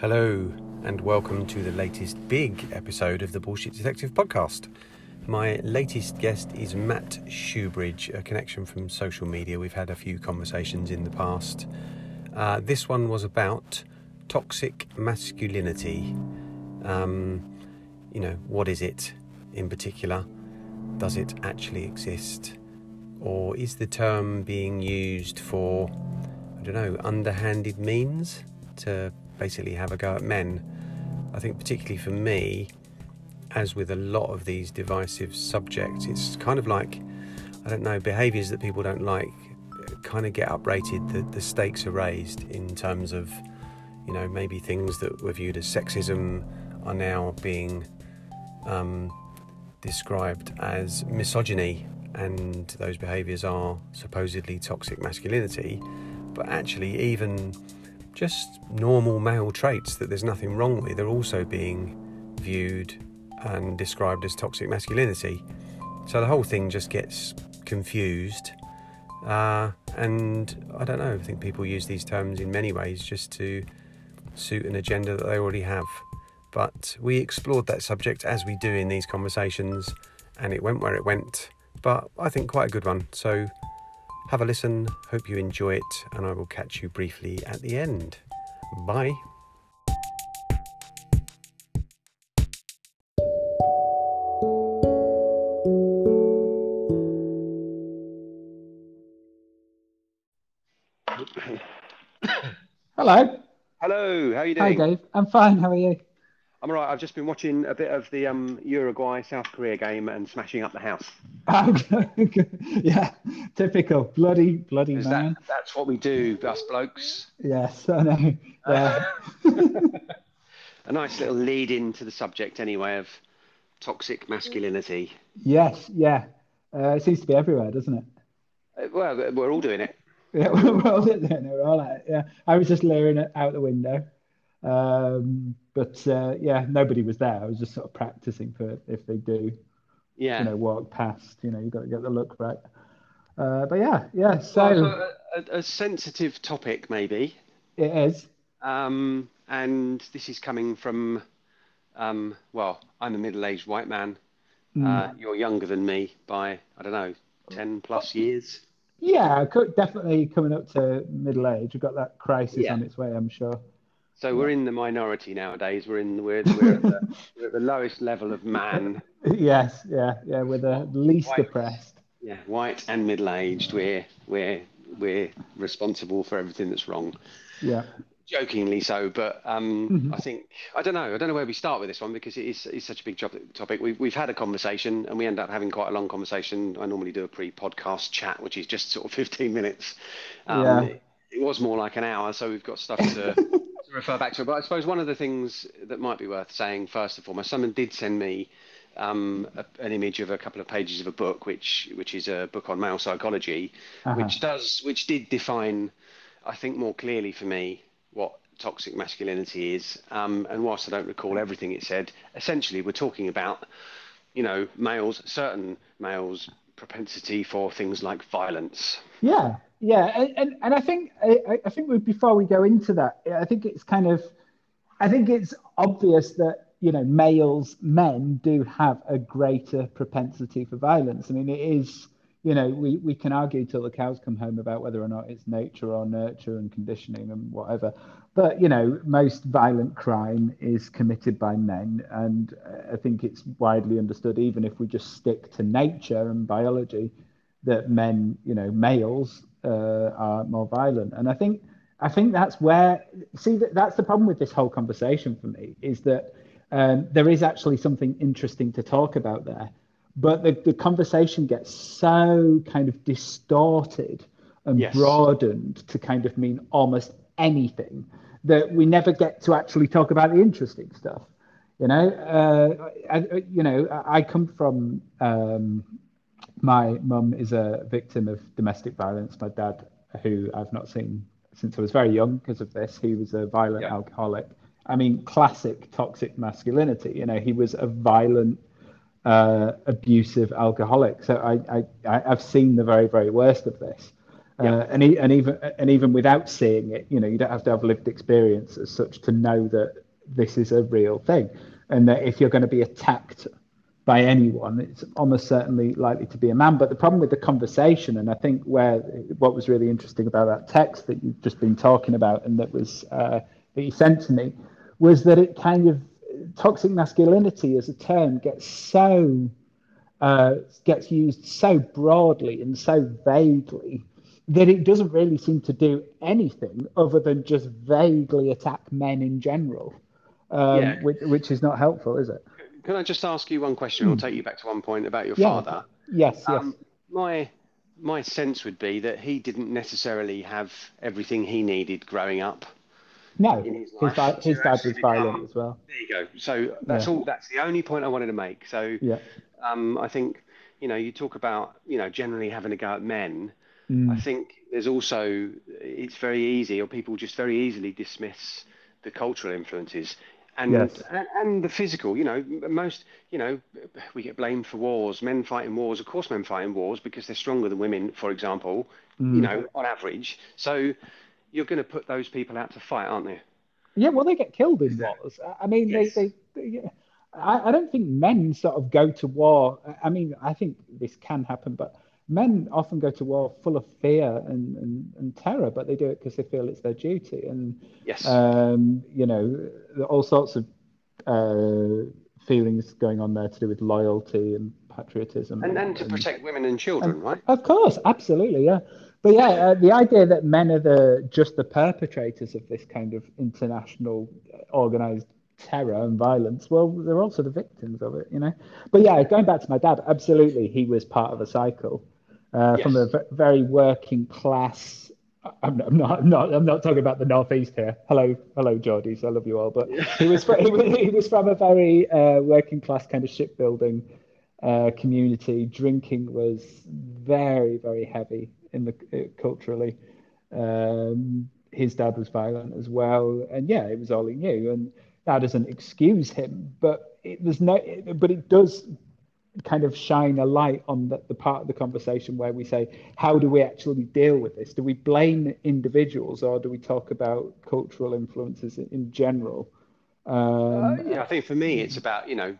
Hello, and welcome to the latest big episode of the Bullshit Detective podcast. My latest guest is Matt Shewbridge, a connection from social media. We've had a few conversations in the past. Uh, this one was about toxic masculinity. Um, you know, what is it in particular? Does it actually exist? Or is the term being used for, I don't know, underhanded means to basically have a go at men? I think, particularly for me, as with a lot of these divisive subjects, it's kind of like, I don't know, behaviours that people don't like kind of get uprated. The, the stakes are raised in terms of, you know, maybe things that were viewed as sexism are now being um, described as misogyny, and those behaviours are supposedly toxic masculinity. But actually, even just normal male traits that there's nothing wrong with are also being viewed and described as toxic masculinity. So the whole thing just gets confused. Uh, and I don't know, I think people use these terms in many ways just to suit an agenda that they already have. But we explored that subject as we do in these conversations, and it went where it went. But I think quite a good one. So have a listen, hope you enjoy it, and I will catch you briefly at the end. Bye. Hello. Hello, how are you doing? Hi. Dave. I'm fine. How are you? I'm alright. I've just been watching a bit of the um, Uruguay South Korea game and smashing up the house. Yeah, typical. Bloody, bloody Is man. that, that's what we do, us blokes. Yes, I know. Yeah. A nice little lead into the subject, anyway, of toxic masculinity. yes, yeah. Uh, it seems to be everywhere, doesn't it? Uh, Well, we're all doing it. Yeah, we're all in there. We're all at it. Yeah. I was just leering it out the window. Um, but uh, yeah, nobody was there. I was just sort of practicing for if they do, Yeah. you know, walk past. You know, you've got to get the look right. Uh, but yeah, yeah. So Well, a, a, sensitive topic, maybe. it is. Um, and this is coming from, um, well, I'm a middle-aged white man. Uh, you're younger than me by, I don't know, 10 plus years. Yeah, definitely coming up to middle age. We've got that crisis Yeah. on its way, I'm sure. So we're in the minority nowadays. We're in we're, we're, at, the, we're at the lowest level of man. Yes, yeah, yeah, we're the least White. depressed. Yeah, white and middle-aged. We're we're we're responsible for everything that's wrong. Yeah, Jokingly so, but um, Mm-hmm. I think I don't know. I don't know where we start with this one because it is it's such a big topic. We've we've had a conversation and we end up having quite a long conversation. I normally do a pre-podcast chat, which is just sort of 15 minutes. Um, Yeah. it, it was more like an hour, so we've got stuff to refer back to. But I suppose one of the things that might be worth saying first and foremost, someone did send me um, a, an image of a couple of pages of a book, which which is a book on male psychology, Uh-huh. which does which did define, I think, more clearly for me what toxic masculinity is. Um, and whilst I don't recall everything it said, essentially we're talking about, you know, males, certain males' propensity for things like violence. yeah, yeah, and and, I think I, I- think before we go into that, I think it's kind of, I think it's obvious that you know males, men do have a greater propensity for violence. I mean, it is. You know, we, we can argue till the cows come home about whether or not it's nature or nurture and conditioning and whatever. But, you know, most violent crime is committed by men. And I think it's widely understood, even if we just stick to nature and biology, that men, you know, males uh, are more violent. And I think, I think that's where, see, that, that's the problem with this whole conversation for me is that um, there is actually something interesting to talk about there. But the, the conversation gets so kind of distorted and Yes. broadened to kind of mean almost anything that we never get to actually talk about the interesting stuff. You know, uh, I, you know, I I come from. Um, my mum is a victim of domestic violence. My dad, who I've not seen since I was very young because of this, he was a violent Yeah. alcoholic. I mean, classic toxic masculinity. You know, he was a violent, uh, abusive alcoholic. So I, I, I've seen the very, very worst of this. Yeah. Uh, and, and even and even without seeing it, you know, you don't have to have lived experience as such to know that this is a real thing, and that if you're going to be attacked by anyone, it's almost certainly likely to be a man. But the problem with the conversation, and I think where what was really interesting about that text that you've just been talking about, and that was uh, that you sent to me, was that it kind of toxic masculinity as a term gets so uh, gets used so broadly and so vaguely that it doesn't really seem to do anything other than just vaguely attack men in general, um, yeah. which, which is not helpful, is it? Can I just ask you one question? Mm. I'll take you back to one point about your yeah. father. Yes, um, yes. My my sense would be that he didn't necessarily have everything he needed growing up. No, his, his, dad, his dad was violent as well. There you go. So that's yeah. all. That's the only point I wanted to make. So yeah, um, I think you know you talk about you know generally having a go at men. Mm. I think there's also it's very easy, or people just very easily dismiss the cultural influences and, yes. and, and the physical. You know, most you know we get blamed for wars. Men fighting wars, of course, men fighting wars because they're stronger than women, for example. Mm. You know, on average. So you're going to put those people out to fight, aren't you? Yeah, well, they get killed in wars. I mean, yes. they, they, they I, I, don't think men sort of go to war. I mean, I think this can happen, but men often go to war full of fear and, and, and terror, but they do it because they feel it's their duty. And, yes. um, you know, all sorts of uh, feelings going on there to do with loyalty and patriotism. And, and to protect women and children, right? Of course, absolutely, yeah but yeah, uh, the idea that men are the just the perpetrators of this kind of international uh, organized terror and violence, well, they're also the victims of it, you know. But yeah, going back to my dad, absolutely, he was part of a cycle uh, yes. from a v- very working class. I'm not, I'm not, I'm not, I'm not talking about the northeast here. Hello, hello, Geordies. I love you all. But he was, from, he was, he was from a very uh, working class kind of shipbuilding uh, community. Drinking was very, very heavy in the uh, culturally. Um, his dad was violent as well, and yeah, it was all he knew, and that doesn't excuse him, but it, there's no, but it does kind of shine a light on the, the part of the conversation where we say, how do we actually deal with this? Do we blame individuals or do we talk about cultural influences in, in general? Um, uh, yeah, I think for me, it's about you know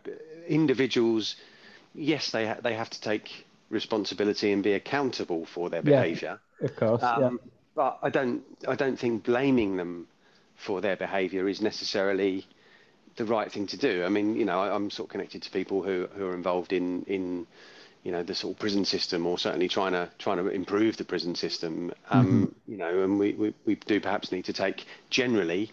individuals. Yes, they ha- they have to take responsibility and be accountable for their behaviour. Yeah, of course. Um, yeah. But I don't I don't think blaming them for their behaviour is necessarily the right thing to do. I mean, you know, I, am sort of connected to people who, who are involved in in you know the sort of prison system or certainly trying to trying to improve the prison system. Um, mm-hmm. You know, and we, we, we do perhaps need to take generally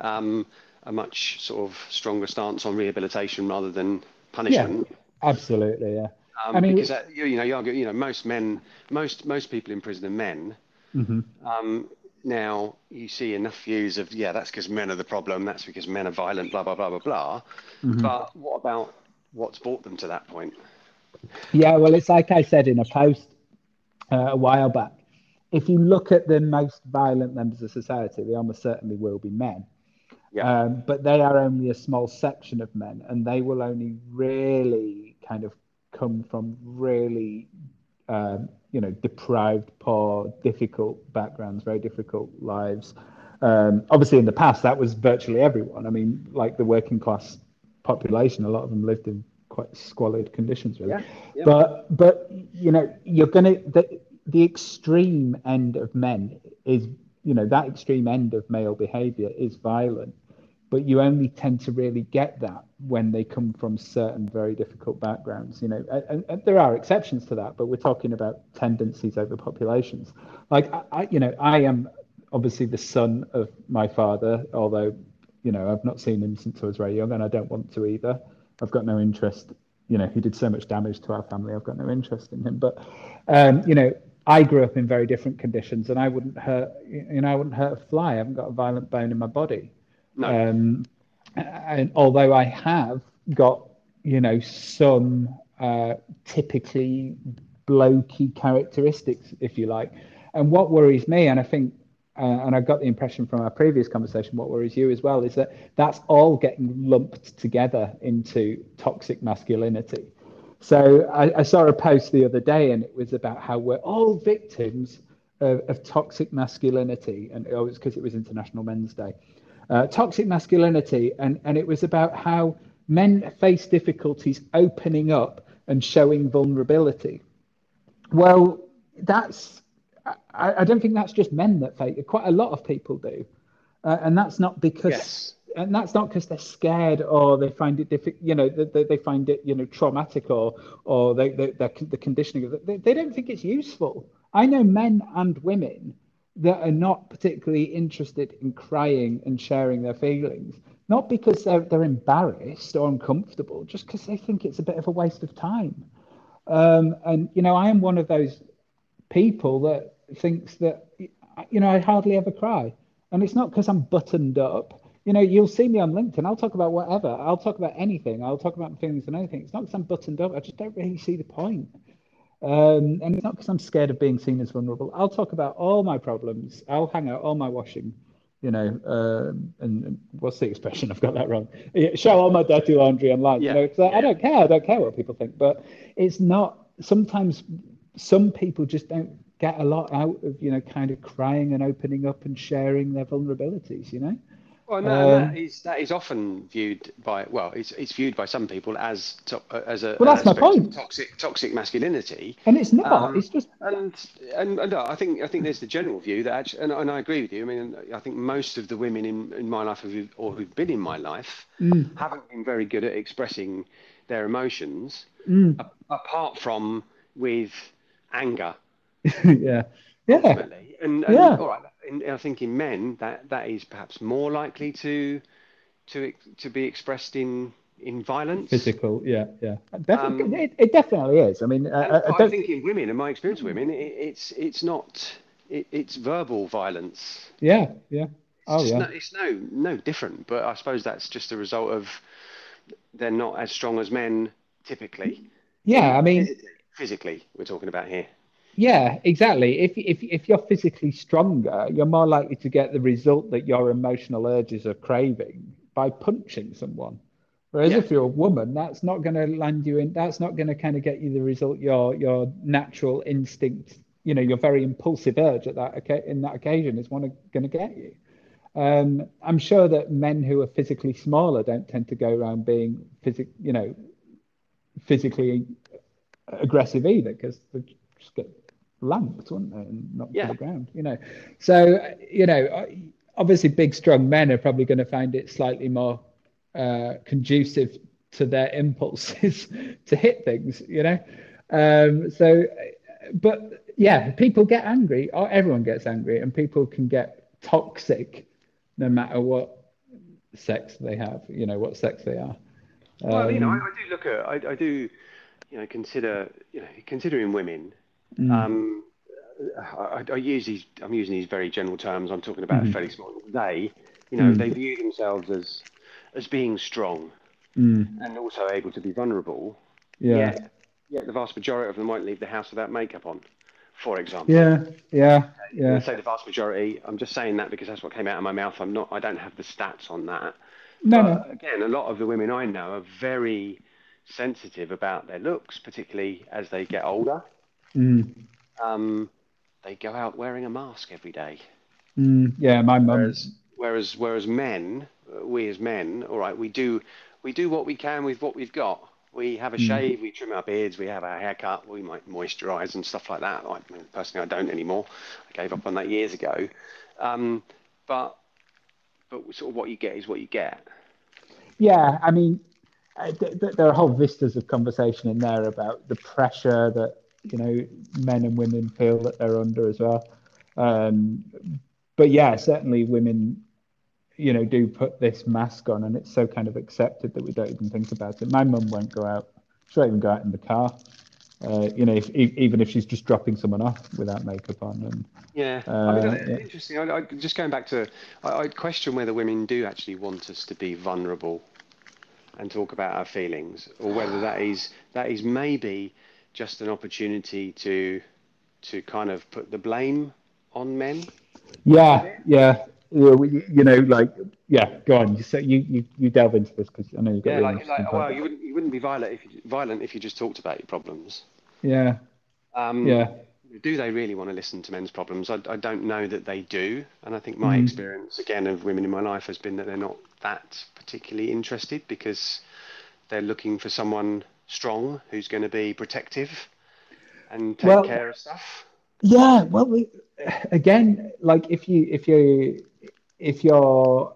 um, a much sort of stronger stance on rehabilitation rather than punishment. Yeah, absolutely, yeah. Um, I mean, because uh, you, you, know, you, argue, you know, most men, most most people in prison are men. Mm-hmm. Um, now you see enough views of yeah, that's because men are the problem. That's because men are violent. Blah blah blah blah blah. Mm-hmm. But what about what's brought them to that point? Yeah, well, it's like I said in a post uh, a while back. If you look at the most violent members of society, they almost certainly will be men. Yeah. Um, but they are only a small section of men, and they will only really kind of come from really, um, you know, deprived, poor, difficult backgrounds, very difficult lives. Um, obviously, in the past, that was virtually everyone. I mean, like the working class population, a lot of them lived in quite squalid conditions, really. Yeah, yeah. But, but you know, you're gonna the, the extreme end of men is, you know, that extreme end of male behaviour is violent but you only tend to really get that when they come from certain very difficult backgrounds you know and, and, there are exceptions to that but we're talking about tendencies over populations like I, I, you know i am obviously the son of my father although you know i've not seen him since i was very young and i don't want to either i've got no interest you know he did so much damage to our family i've got no interest in him but um, you know I grew up in very different conditions, and I wouldn't hurt, you know, I wouldn't hurt a fly. I haven't got a violent bone in my body. No. Um, and although I have got, you know, some uh, typically blokey characteristics, if you like. And what worries me, and I think, uh, and I got the impression from our previous conversation, what worries you as well, is that that's all getting lumped together into toxic masculinity. So I, I saw a post the other day, and it was about how we're all victims of, of toxic masculinity, and oh, it's because it was International Men's Day. Uh, toxic masculinity, and, and it was about how men face difficulties opening up and showing vulnerability. Well, that's, I, I don't think that's just men that face it, quite a lot of people do. Uh, and that's not because. Yes. And that's not because they're scared or they find it difficult, you know, they, they find it, you know, traumatic or or they, they, the conditioning of it. They, they don't think it's useful. I know men and women that are not particularly interested in crying and sharing their feelings, not because they're, they're embarrassed or uncomfortable, just because they think it's a bit of a waste of time. Um, and, you know, I am one of those people that thinks that, you know, I hardly ever cry. And it's not because I'm buttoned up. You know, you'll see me on LinkedIn. I'll talk about whatever. I'll talk about anything. I'll talk about feelings and anything. It's not because I'm buttoned up. I just don't really see the point. Um, and it's not because I'm scared of being seen as vulnerable. I'll talk about all my problems. I'll hang out all my washing, you know, um, and, and, what's the expression? I've got that wrong. Show all my dirty laundry online. Yeah. You know, I, I don't care. I don't care what people think. But it's not. Sometimes some people just don't get a lot out of you know kind of crying and opening up and sharing their vulnerabilities. You know. Well, no, um, that is that is often viewed by well, it's, it's viewed by some people as to, as a well. That's my point. Toxic toxic masculinity, and it's not. Um, it's just and, and and I think I think there's the general view that actually, and, and I agree with you. I mean, I think most of the women in, in my life who, or who've been in my life mm. haven't been very good at expressing their emotions, mm. a, apart from with anger. yeah. Yeah. Ultimately. And, and yeah. all right, in, I think in men that that is perhaps more likely to to to be expressed in in violence. Physical, yeah, yeah. Definitely, um, it, it, definitely is. I mean, uh, I, I, think in women, in my experience with women, it, it's it's not it, it's verbal violence. Yeah, yeah. Oh it's yeah. No, it's no no different, but I suppose that's just a result of they're not as strong as men typically. Yeah, I mean, physically we're talking about here. Yeah, exactly. If, if if you're physically stronger, you're more likely to get the result that your emotional urges are craving by punching someone. Whereas yeah. if you're a woman, that's not going to land you in. That's not going to kind of get you the result your your natural instinct. You know, your very impulsive urge at that in that occasion is one going to get you. Um, I'm sure that men who are physically smaller don't tend to go around being physic, you know, physically aggressive either because they just get lamped, weren't they, and knocked yeah. to the ground, you know. So, you know, obviously big, strong men are probably going to find it slightly more uh, conducive to their impulses to hit things, you know. Um, so, but yeah, people get angry, or everyone gets angry, and people can get toxic no matter what sex they have, you know, what sex they are. Well, you know, I, um, I do look at, I, I do, you know, consider, you know, considering women, Mm. Um, I, I, use these. I'm using these very general terms. I'm talking about mm. fairly small. They, you know, mm. they view themselves as as being strong mm. and also able to be vulnerable. Yeah. Yet, yet the vast majority of them won't leave the house without makeup on, for example. Yeah. Yeah. Yeah. I say the vast majority. I'm just saying that because that's what came out of my mouth. I'm not. I don't have the stats on that. No. But no. Again, a lot of the women I know are very sensitive about their looks, particularly as they get older. Mm. Um, they go out wearing a mask every day. Mm, yeah, my mum. Whereas, whereas, whereas men, we as men, all right, we do we do what we can with what we've got. We have a mm. shave, we trim our beards, we have our haircut, we might moisturise and stuff like that. I mean, personally, I don't anymore. I gave up on that years ago. Um, but but sort of what you get is what you get. Yeah, I mean, uh, th- th- there are whole vistas of conversation in there about the pressure that you know men and women feel that they're under as well. Um, but yeah, certainly women, you know, do put this mask on, and it's so kind of accepted that we don't even think about it. My mum won't go out; she won't even go out in the car. Uh, you know, if, even if she's just dropping someone off without makeup on. And yeah, uh, I mean, yeah. interesting. I, I, just going back to, I, I question whether women do actually want us to be vulnerable and talk about our feelings, or whether that is that is maybe just an opportunity to to kind of put the blame on men? Yeah, yeah. You, know, like, yeah. Go on. You say you you, you delve into this because I know you've got. Yeah, like, like well, you wouldn't you wouldn't be violent if you, violent if you just talked about your problems. Yeah. Um, yeah. do they really want to listen to men's problems? I, I don't know that they do, and I think my mm. experience again of women in my life has been that they're not that particularly interested because they're looking for someone strong who's going to be protective and take well, care of stuff. Yeah, well, again, like if you if you if you're,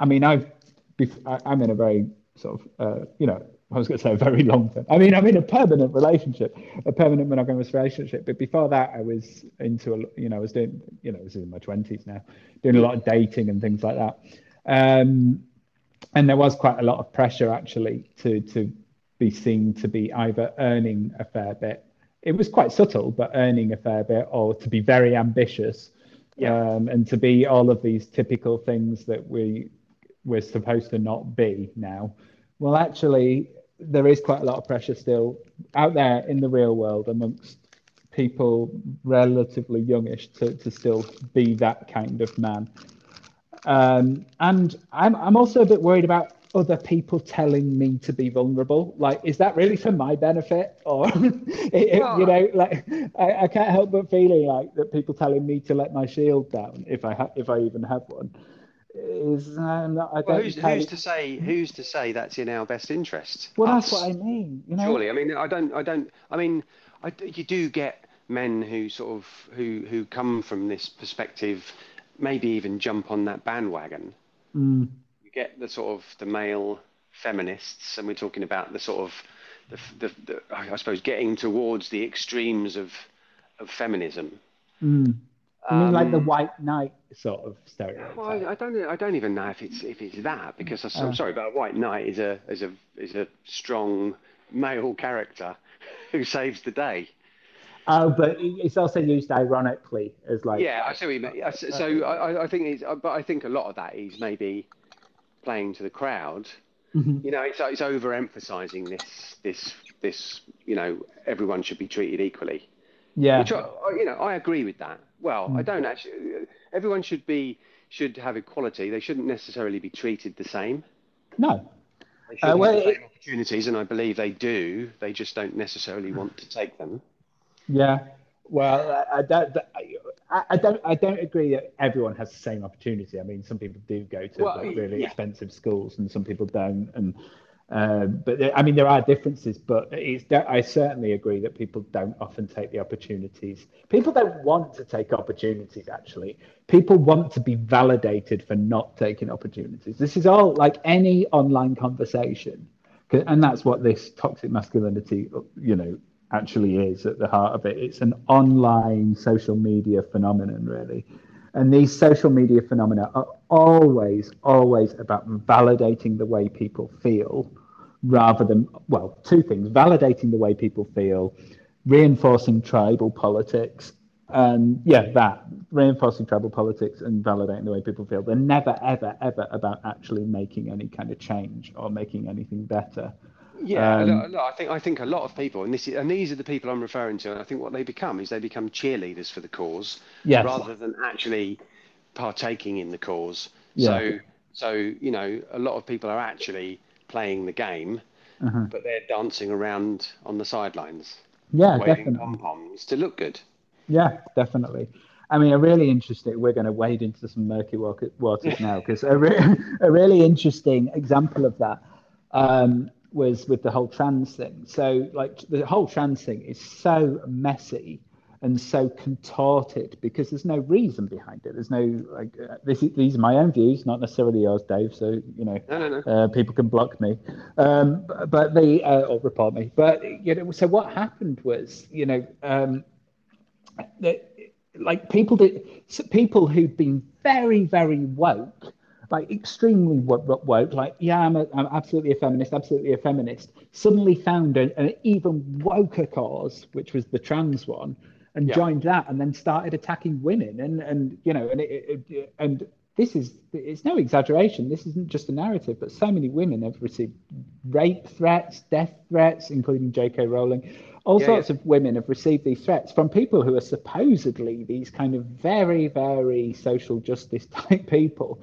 I mean, I've I'm in a very sort of uh, you know I was going to say a very long term. I mean, I'm in a permanent relationship, a permanent monogamous relationship. But before that, I was into a, you know, I was doing, you know, this is in my twenties now, doing a lot of dating and things like that. Um, and there was quite a lot of pressure actually to to be seen to be either earning a fair bit. It was quite subtle, but earning a fair bit, or to be very ambitious, yeah. um, and to be all of these typical things that we we're supposed to not be now. Well, actually, there is quite a lot of pressure still out there in the real world amongst people relatively youngish to, to still be that kind of man. Um, and I'm, I'm also a bit worried about other people telling me to be vulnerable. Like, is that really for my benefit? Or, it, you know, like, I, I can't help but feeling like that people telling me to let my shield down if I ha- if I even have one is um, I well, who's, who's to say who's to say that's in our best interest? Well, Us. that's what I mean. You know? Surely, I mean, I don't, I don't, I mean, I, you do get men who sort of who who come from this perspective, maybe even jump on that bandwagon. Mm. Get the sort of the male feminists, and we're talking about the sort of the, the, the I suppose getting towards the extremes of of feminism. Mm. I mean, like the um, white knight sort of stereotype. Well, I, I, don't. I don't even know if it's if it's that because I, am uh, sorry, but a white knight is a is a is a strong male character who saves the day. Oh, but it's also used ironically as like. Yeah, I see what you mean. So I, I think it's, but I think a lot of that is maybe playing to the crowd. Mm-hmm. You know, it's it's overemphasizing this this this. You know, everyone should be treated equally. Yeah. Which I, you know, I agree with that. Well, mm. I don't actually. Everyone should be should have equality. They shouldn't necessarily be treated the same. No. They should uh, well, have the same it, opportunities, and I believe they do. They just don't necessarily want to take them. Yeah. Well, I, I don't. I, I, don't. I don't agree that everyone has the same opportunity. I mean, some people do go to well, like really yeah. expensive schools, and some people don't. And um, but there, I mean, there are differences, but I certainly agree that people don't often take the opportunities. People don't want to take opportunities, actually. People want to be validated for not taking opportunities. This is all like any online conversation. And that's what this toxic masculinity, you know, actually is at the heart of it. It's an online social media phenomenon, really. And these social media phenomena are always, always about validating the way people feel rather than, well, two things validating the way people feel, reinforcing tribal politics, and yeah, that reinforcing tribal politics and validating the way people feel. They're never, ever, ever about actually making any kind of change or making anything better. Yeah, um, I think I think a lot of people, and this is, and these are the people I'm referring to. And I think what they become is they become cheerleaders for the cause, yes. rather than actually partaking in the cause. Yeah. So, so you know, a lot of people are actually playing the game, uh-huh. but they're dancing around on the sidelines. Yeah, waving pom poms to look good. Yeah, definitely. I mean, a really interesting. We're going to wade into some murky waters now because a, re- a really interesting example of that um, was with the whole trans thing. So, like, the whole trans thing is so messy and so contorted because there's no reason behind it. There's no like uh, this. These are my own views, not necessarily yours, Dave. So you know, no, no, no. Uh, people can block me, um, but, but the uh, or report me. But you know, so what happened was, you know, um, that like people did, people who'd been very, very woke like extremely woke, like, yeah, I'm, a, I'm absolutely a feminist, absolutely a feminist, suddenly found an, an even woker cause, which was the trans one, and yeah. joined that, and then started attacking women, and and you know, and it, it, and this is it's no exaggeration. This isn't just a narrative, but so many women have received rape threats, death threats, including J.K. Rowling. All yeah, sorts yeah. of women have received these threats from people who are supposedly these kind of very, very social justice type people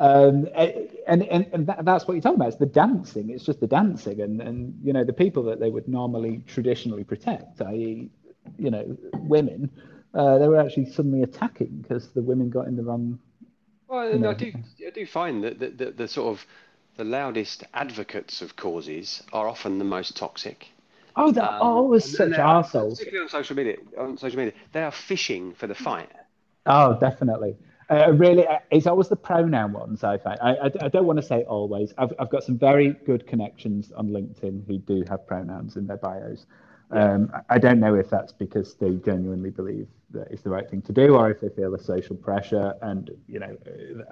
um, and and, and that, that's what you're talking about. It's the dancing. It's just the dancing, and and you know the people that they would normally traditionally protect, i.e., you know, women, uh, they were actually suddenly attacking because the women got in the wrong. Well, you know, I do, I do find that the, the, the sort of the loudest advocates of causes are often the most toxic. Oh, they're um, always such assholes. Particularly on social media. On social media, they are fishing for the fight. Oh, definitely. Uh, really, uh, it's always the pronoun ones. I find. I, I, I, don't want to say always. I've, I've got some very good connections on LinkedIn who do have pronouns in their bios. Um, I don't know if that's because they genuinely believe that it's the right thing to do, or if they feel the social pressure. And you know,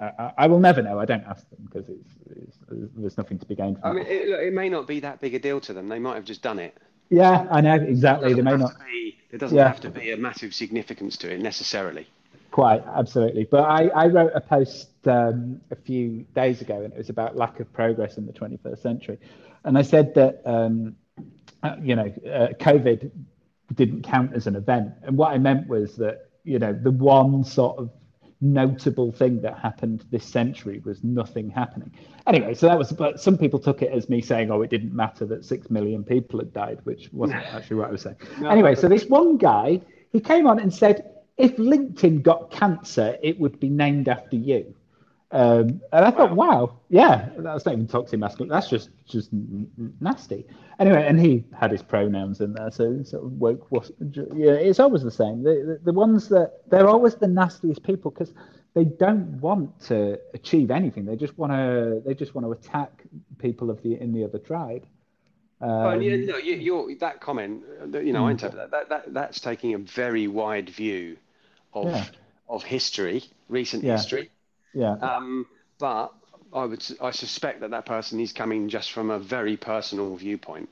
I, I will never know. I don't ask them because it's, it's, there's nothing to be gained. From I mean, it, it may not be that big a deal to them. They might have just done it. Yeah, I know exactly. They may not. Be, there doesn't yeah. have to be a massive significance to it necessarily. Quite absolutely. But I, I wrote a post um, a few days ago, and it was about lack of progress in the 21st century, and I said that um, uh, you know uh, COVID didn't count as an event, and what I meant was that you know the one sort of notable thing that happened this century was nothing happening. Anyway, so that was, but some people took it as me saying, oh, it didn't matter that six million people had died, which wasn't actually what I was saying. No, anyway, so this one guy, he came on and said, if LinkedIn got cancer, it would be named after you. Um, and I thought, wow. yeah, that's not even toxic masculine. That's just just nasty. Anyway, and he had his pronouns in there, so sort of woke was yeah. It's always the same. The, the, the ones that they're always the nastiest people because they don't want to achieve anything. They just want to they just want to attack people of the in the other tribe. Um, well, you know, you, that comment, you know, I hmm. interpret that, that, that that's taking a very wide view of yeah. of history, recent yeah. history. Yeah. Um, but I would I suspect that that person is coming just from a very personal viewpoint.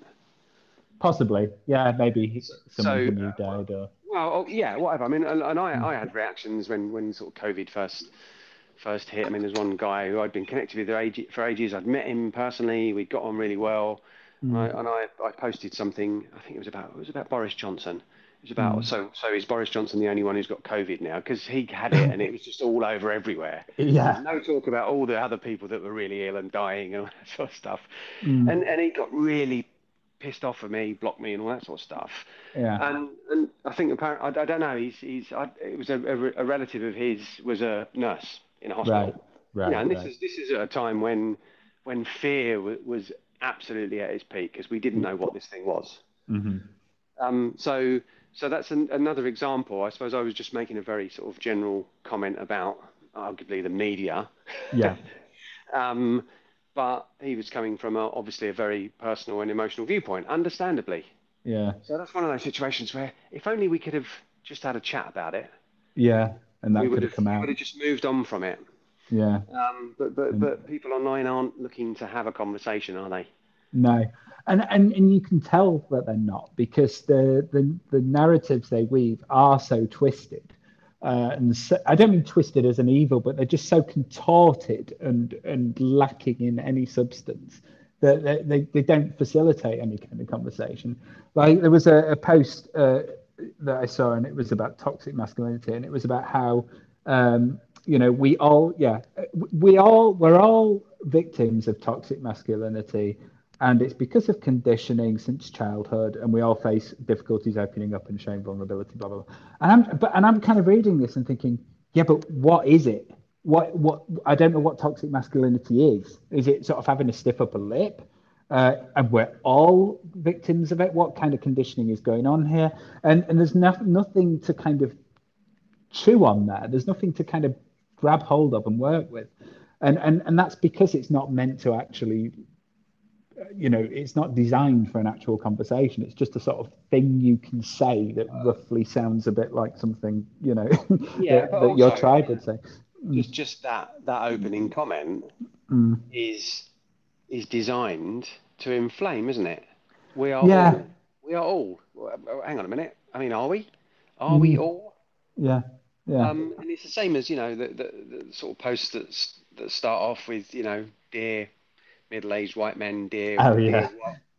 Possibly, yeah, maybe someone so, who died or. Well, oh, yeah, whatever. I mean, and, and I, I had reactions when, when sort of COVID first first hit. I mean, there's one guy who I'd been connected with for ages. I'd met him personally. We'd got on really well. Mm. And, I, and I, I posted something. I think it was about it was about Boris Johnson, it's about mm. so so is Boris Johnson the only one who's got COVID now because he had it and it was just all over everywhere. Yeah. No talk about all the other people that were really ill and dying and all that sort of stuff. Mm. And and he got really pissed off at me, blocked me, and all that sort of stuff. Yeah. And and I think apparently I, I don't know. He's he's I, it was a, a, a, relative of his was a nurse in a hospital. Right. Right. Yeah. And this right. is this is at a time when when fear w- was absolutely at its peak because we didn't know what this thing was. Mm-hmm. Um. So so that's an, another example. I suppose I was just making a very sort of general comment about arguably the media. Yeah. um, but he was coming from a, obviously a very personal and emotional viewpoint, understandably. Yeah. So that's one of those situations where if only we could have just had a chat about it. Yeah, and that could have come out. We would have just moved on from it. Yeah. Um, but but and, but people online aren't looking to have a conversation, are they? No and and and you can tell that they're not because the the, the narratives they weave are so twisted. Uh, and so, I don't mean twisted as an evil, but they're just so contorted and and lacking in any substance that they, they, they don't facilitate any kind of conversation. Like there was a, a post uh, that I saw, and it was about toxic masculinity, and it was about how um, you know we all yeah we all we're all victims of toxic masculinity and it's because of conditioning since childhood, and we all face difficulties opening up and showing vulnerability, blah blah. blah. And I'm, but and I'm kind of reading this and thinking, yeah, but what is it? What what? I don't know what toxic masculinity is. Is it sort of having a stiff upper lip? Uh, and we're all victims of it. What kind of conditioning is going on here? And and there's no, nothing to kind of chew on there. There's nothing to kind of grab hold of and work with. And and and that's because it's not meant to actually you know it's not designed for an actual conversation. It's just a sort of thing you can say that roughly sounds a bit like something you know yeah, that, that your tribe would say. Just just that that opening comment mm. is is designed to inflame isn't it? We are yeah. all, we are all hang on a minute. I mean are we? Are mm. we all? Yeah yeah. Um, and it's the same as you know the, the, the sort of posts that that start off with you know dear middle-aged white men, dear, oh, yeah.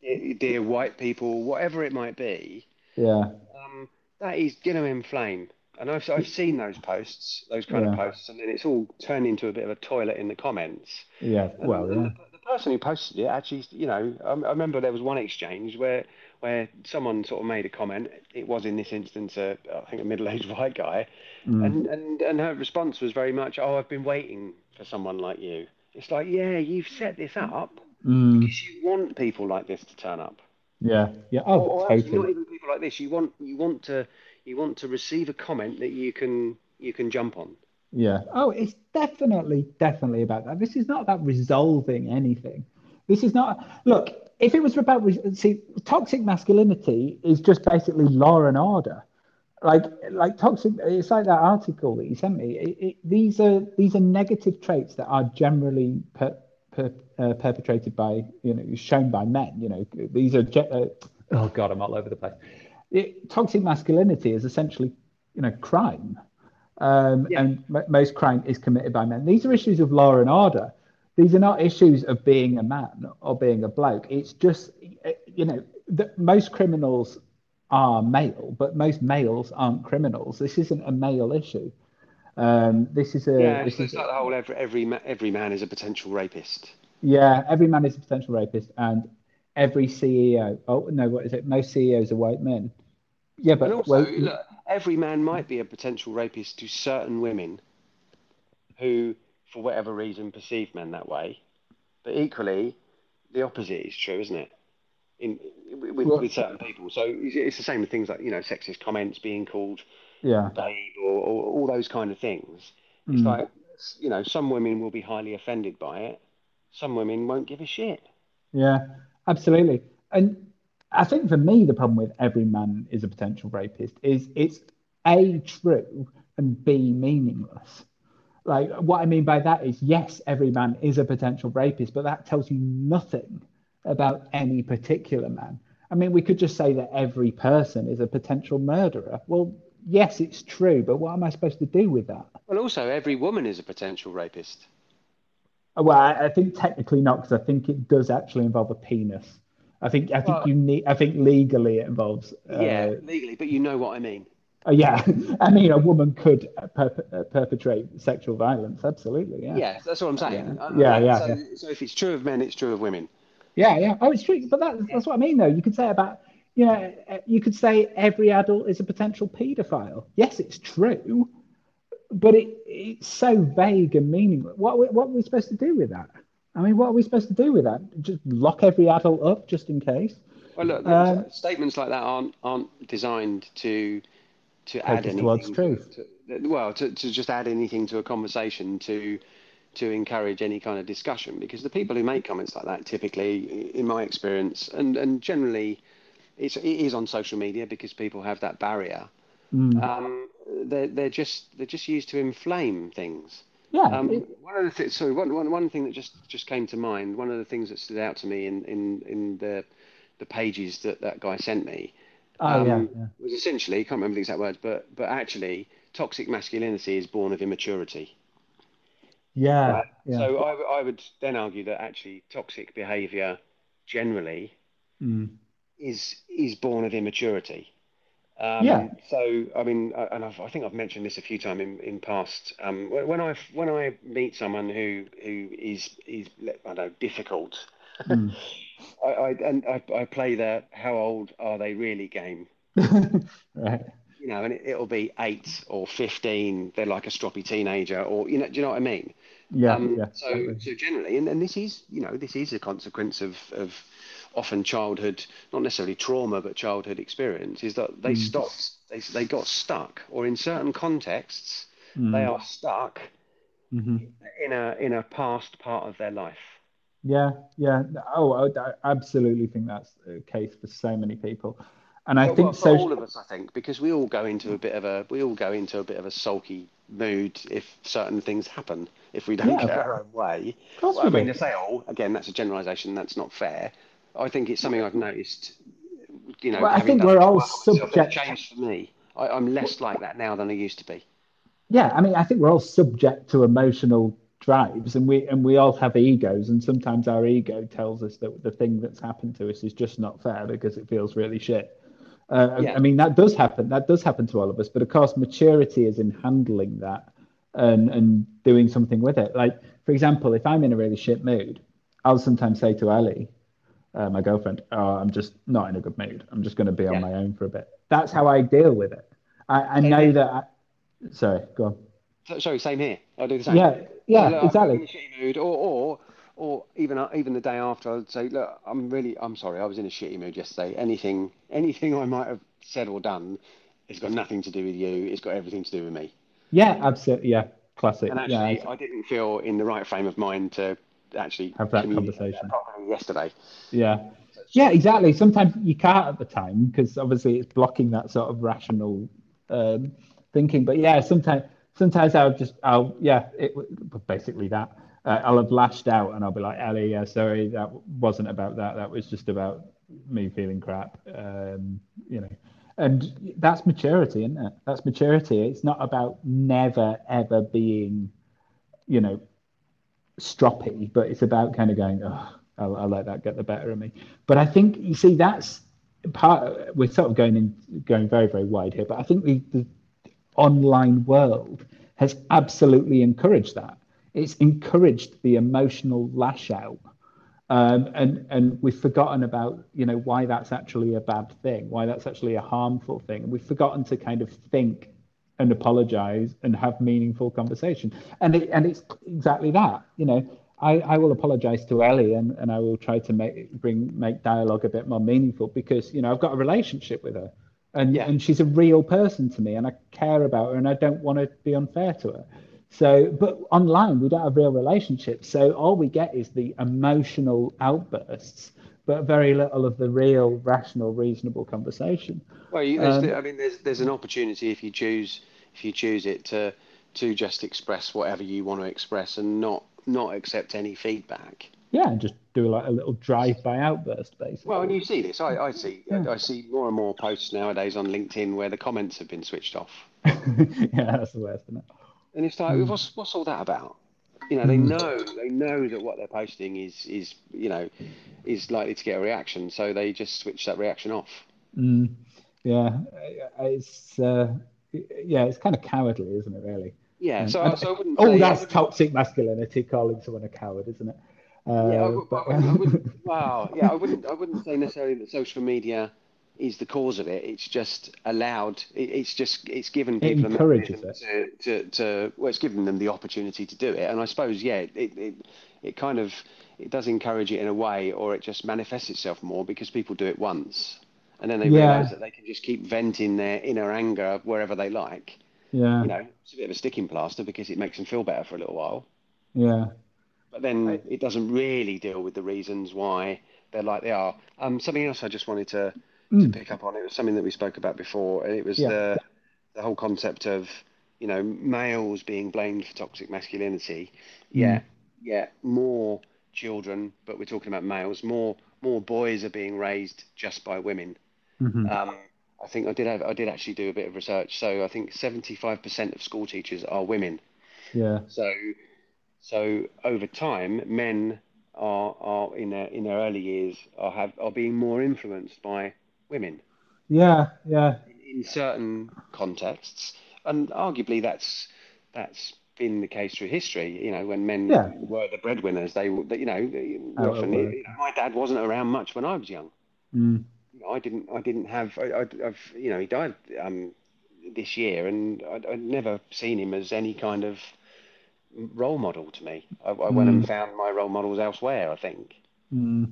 dear, dear, white people, whatever it might be. Yeah. Um, that is going to inflame. And I've, I've seen those posts, those kind yeah. of posts, and then it's all turned into a bit of a toilet in the comments. Yeah, well, the, yeah. The, the, person who posted it actually, you know, I, I, remember there was one exchange where where someone sort of made a comment. It was in this instance, a, I think, a middle-aged white guy, mm. and, and and her response was very much, "Oh, I've been waiting for someone like you." It's like, yeah, you've set this up mm. because you want people like this to turn up. Yeah, yeah. Oh, or, or totally. Not even people like this. You want you want to you want to receive a comment that you can you can jump on. Yeah. Oh, it's definitely, definitely about that. This is not about resolving anything. This is not. Look, if it was about see, toxic masculinity is just basically law and order. Like, like toxic. It's like that article that you sent me. It, it, these are these are negative traits that are generally per, per, uh, perpetrated by you know shown by men. You know, these are. Uh, oh God, I'm all over the place. It, toxic masculinity is essentially you know crime um, yeah. and m- most crime is committed by men. These are issues of law and order. These are not issues of being a man or being a bloke. It's just, you know, that most criminals are male, but most males aren't criminals. This isn't a male issue. Um, this is a. Yeah, this so it's is like the whole every every every man is a potential rapist. Yeah, every man is a potential rapist, and every CEO. Oh no, what is it? Most CEOs are white men. Yeah, but also, well, look, every man might be a potential rapist to certain women who, for whatever reason, perceive men that way. But equally, the opposite is true, isn't it? In with, well, with certain people. So it's the same with things like you know sexist comments being called yeah babe or, or all those kind of things. It's mm. like you know some women will be highly offended by it. Some women won't give a shit. Yeah, absolutely. And I think for me, the problem with every man is a potential rapist is it's A, true, and B, meaningless. Like, what I mean by that is, yes, every man is a potential rapist, but that tells you nothing about any particular man. I mean, we could just say that every person is a potential murderer. Well, yes, it's true, but what am I supposed to do with that? Well, also, every woman is a potential rapist. Well, I, I think technically not, because I think it does actually involve a penis. I think I think well, you need. I think legally it involves. Uh, yeah, legally, but you know what I mean. Uh, yeah, I mean a woman could per- uh, perpetrate sexual violence. Absolutely. Yeah. Yeah, that's what I'm saying. Yeah, yeah. yeah, so, yeah. so if it's true of men, it's true of women. Yeah, yeah. Oh, it's true. But that, that's what I mean, though. You could say about you know, you could say every adult is a potential paedophile. Yes, it's true, but it, it's so vague and meaningless. What what are we supposed to do with that? I mean, what are we supposed to do with that? Just lock every adult up just in case? Well, look, um, statements like that aren't aren't designed to to add anything. To, well, to, to just add anything to a conversation to to encourage any kind of discussion because the people who make comments like that typically, in my experience, and and generally, it's it is on social media because people have that barrier. Mm. Um, they're they're just they're just used to inflame things. Yeah. Um, one of the things, sorry, one, one, one thing that just, just came to mind, one of the things that stood out to me in, in, in the, the pages that that guy sent me oh, um, yeah, yeah. was essentially, I can't remember the exact words, but, but actually, toxic masculinity is born of immaturity. Yeah. Right? yeah. So I, I would then argue that actually toxic behavior generally mm. is is born of immaturity. Um, yeah. So I mean, and I've, i think I've mentioned this a few times in, in past. Um, when I when I meet someone who who is is I know difficult, mm. I, I, and I, I play the how old are they really game. right. You know, and it, will be eight or fifteen. They're like a stroppy teenager, or you know, do you know what I mean? Yeah. Um, yeah so so generally, and, and this is you know this is a consequence of of often childhood, not necessarily trauma, but childhood experience, is that they mm. stopped, they, they got stuck, or in certain contexts, mm. they are stuck mm-hmm. in a in a past part of their life. Yeah, yeah. Oh, I, I absolutely think that's the case for so many people. And I well, think for all of us, I think, because we all go into a bit of a we all go into a bit of a sulky mood if certain things happen. If we don't yeah, get our own way, well, I mean, to say all again, that's a generalisation. That's not fair. I think it's something I've noticed. You know, well, I think we're all subject. Changed for me. I, I'm less like that now than I used to be. Yeah, I mean, I think we're all subject to emotional drives, and we and we all have egos, and sometimes our ego tells us that the thing that's happened to us is just not fair because it feels really shit. Uh, yeah. I mean, that does happen. That does happen to all of us. But of course, maturity is in handling that and and doing something with it. Like, for example, if I'm in a really shit mood, I'll sometimes say to Ellie, uh, my girlfriend, oh, I'm just not in a good mood. I'm just going to be on my own for a bit. That's how I deal with it. I, I know that. I, sorry, go on. So- Sorry, same here. I'll do the same. Yeah, yeah, Look, I'm in a exactly. or or or even uh, even the day after, I'd say, look, I'm really, I'm sorry, I was in a shitty mood yesterday. Anything, anything I might have said or done, it's got nothing to do with you. It's got everything to do with me. Yeah, absolutely. Yeah, classic. And yeah, actually, I didn't feel in the right frame of mind to actually Have that conversation. properly yesterday. Yeah. Yeah, exactly. Sometimes you can't at the time because obviously it's blocking that sort of rational um, thinking. But yeah, sometimes sometimes I'll just I'll yeah, it basically that. Uh, I'll have lashed out and I'll be like, Ellie, yeah, sorry, that wasn't about that. That was just about me feeling crap. Um, you know, and that's maturity, isn't it? That's maturity. It's not about never ever being, you know, stroppy, but it's about kind of going, oh, I'll, I'll let that get the better of me. But I think you see that's part. We're sort of going in, going very very wide here, but I think the, the online world has absolutely encouraged that. It's encouraged the emotional lash out. Um, and and we've forgotten about you know why that's actually a bad thing, why that's actually a harmful thing. We've forgotten to kind of think and apologize and have meaningful conversation. And it, and it's exactly that. You know, I, I will apologize to Ellie and, and I will try to make bring make dialogue a bit more meaningful because you know I've got a relationship with her and Yeah. and she's a real person to me and I care about her and I don't want to be unfair to her. So, but online we don't have real relationships. So all we get is the emotional outbursts, but very little of the real, rational, reasonable conversation. Well, you, there's, Um, I mean, there's there's an opportunity if you choose if you choose it to to just express whatever you want to express and not not accept any feedback. Yeah, and just do like a little drive-by outburst, basically. Well, and you see this. I, I see Yeah. I see more and more posts nowadays on LinkedIn where the comments have been switched off, yeah, that's the worst, isn't it? And it's like, what's what's all that about? You know, they know they know that what they're posting is is you know is likely to get a reaction, so they just switch that reaction off. Mm, yeah, it's uh, yeah, it's kind of cowardly, isn't it? Really. Yeah, so, And- so I wouldn't. oh, that's toxic masculinity, calling someone a coward, isn't it? Uh, Yeah, I, but- I wouldn't, I wouldn't, wow. Yeah, I wouldn't. I wouldn't say necessarily that social media is the cause of it. It's just allowed. It, it's just it's given people a encourages mechanism to, to, to well, it's given them the opportunity to do it. And I suppose yeah, it, it it kind of it does encourage it in a way, or it just manifests itself more because people do it once, and then they Yeah. realise that they can just keep venting their inner anger wherever they like. yeah, You know, it's a bit of a sticking plaster because it makes them feel better for a little while. yeah, But then it doesn't really deal with the reasons why they're like they are. Um, something else I just wanted to, to pick up on. It was something that we spoke about before, and it was Mm. Yeah. the the whole concept of you know males being blamed for toxic masculinity. Mm. Yeah, yeah, more children, but we're talking about males. More more boys are being raised just by women. Mhm. Um, I think I did have I did actually do a bit of research. So I think seventy five percent of school teachers are women. yeah, So, so over time, men are, are in their in their early years are have are being more influenced by women yeah, yeah, in certain contexts, and arguably that's that's been the case through history. You know, when men Yeah. were the breadwinners, they were you know often. You know, my dad wasn't around much when I was young. mm, You know, I didn't I didn't have I, I, I've you know he died um, this year, and I'd, I'd never seen him as any kind of role model to me. I, I went and found my role models elsewhere. I think, mm,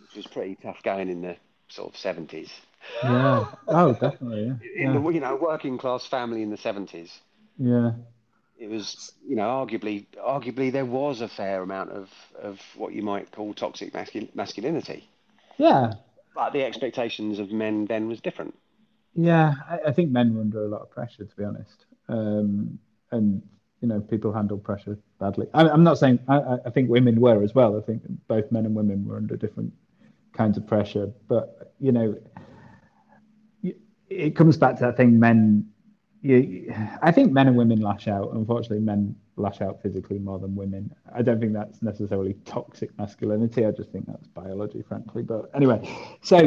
which was pretty tough going in the sort of seventies. yeah. Oh, definitely, yeah, In yeah, the you know working class family in the seventies, yeah. it was you know arguably arguably there was a fair amount of of what you might call toxic mascul- masculinity, Yeah, but the expectations of men then was different. Yeah, I, I think men were under a lot of pressure, to be honest. Um, and you know, people handle pressure badly. I, I'm not saying I- I think women were as well. I think both men and women were under different kinds of pressure. But you know, it comes back to that thing. Men, you, I think men and women lash out. Unfortunately, men lash out physically more than women. I don't think that's necessarily toxic masculinity. I just think that's biology, frankly. But anyway, so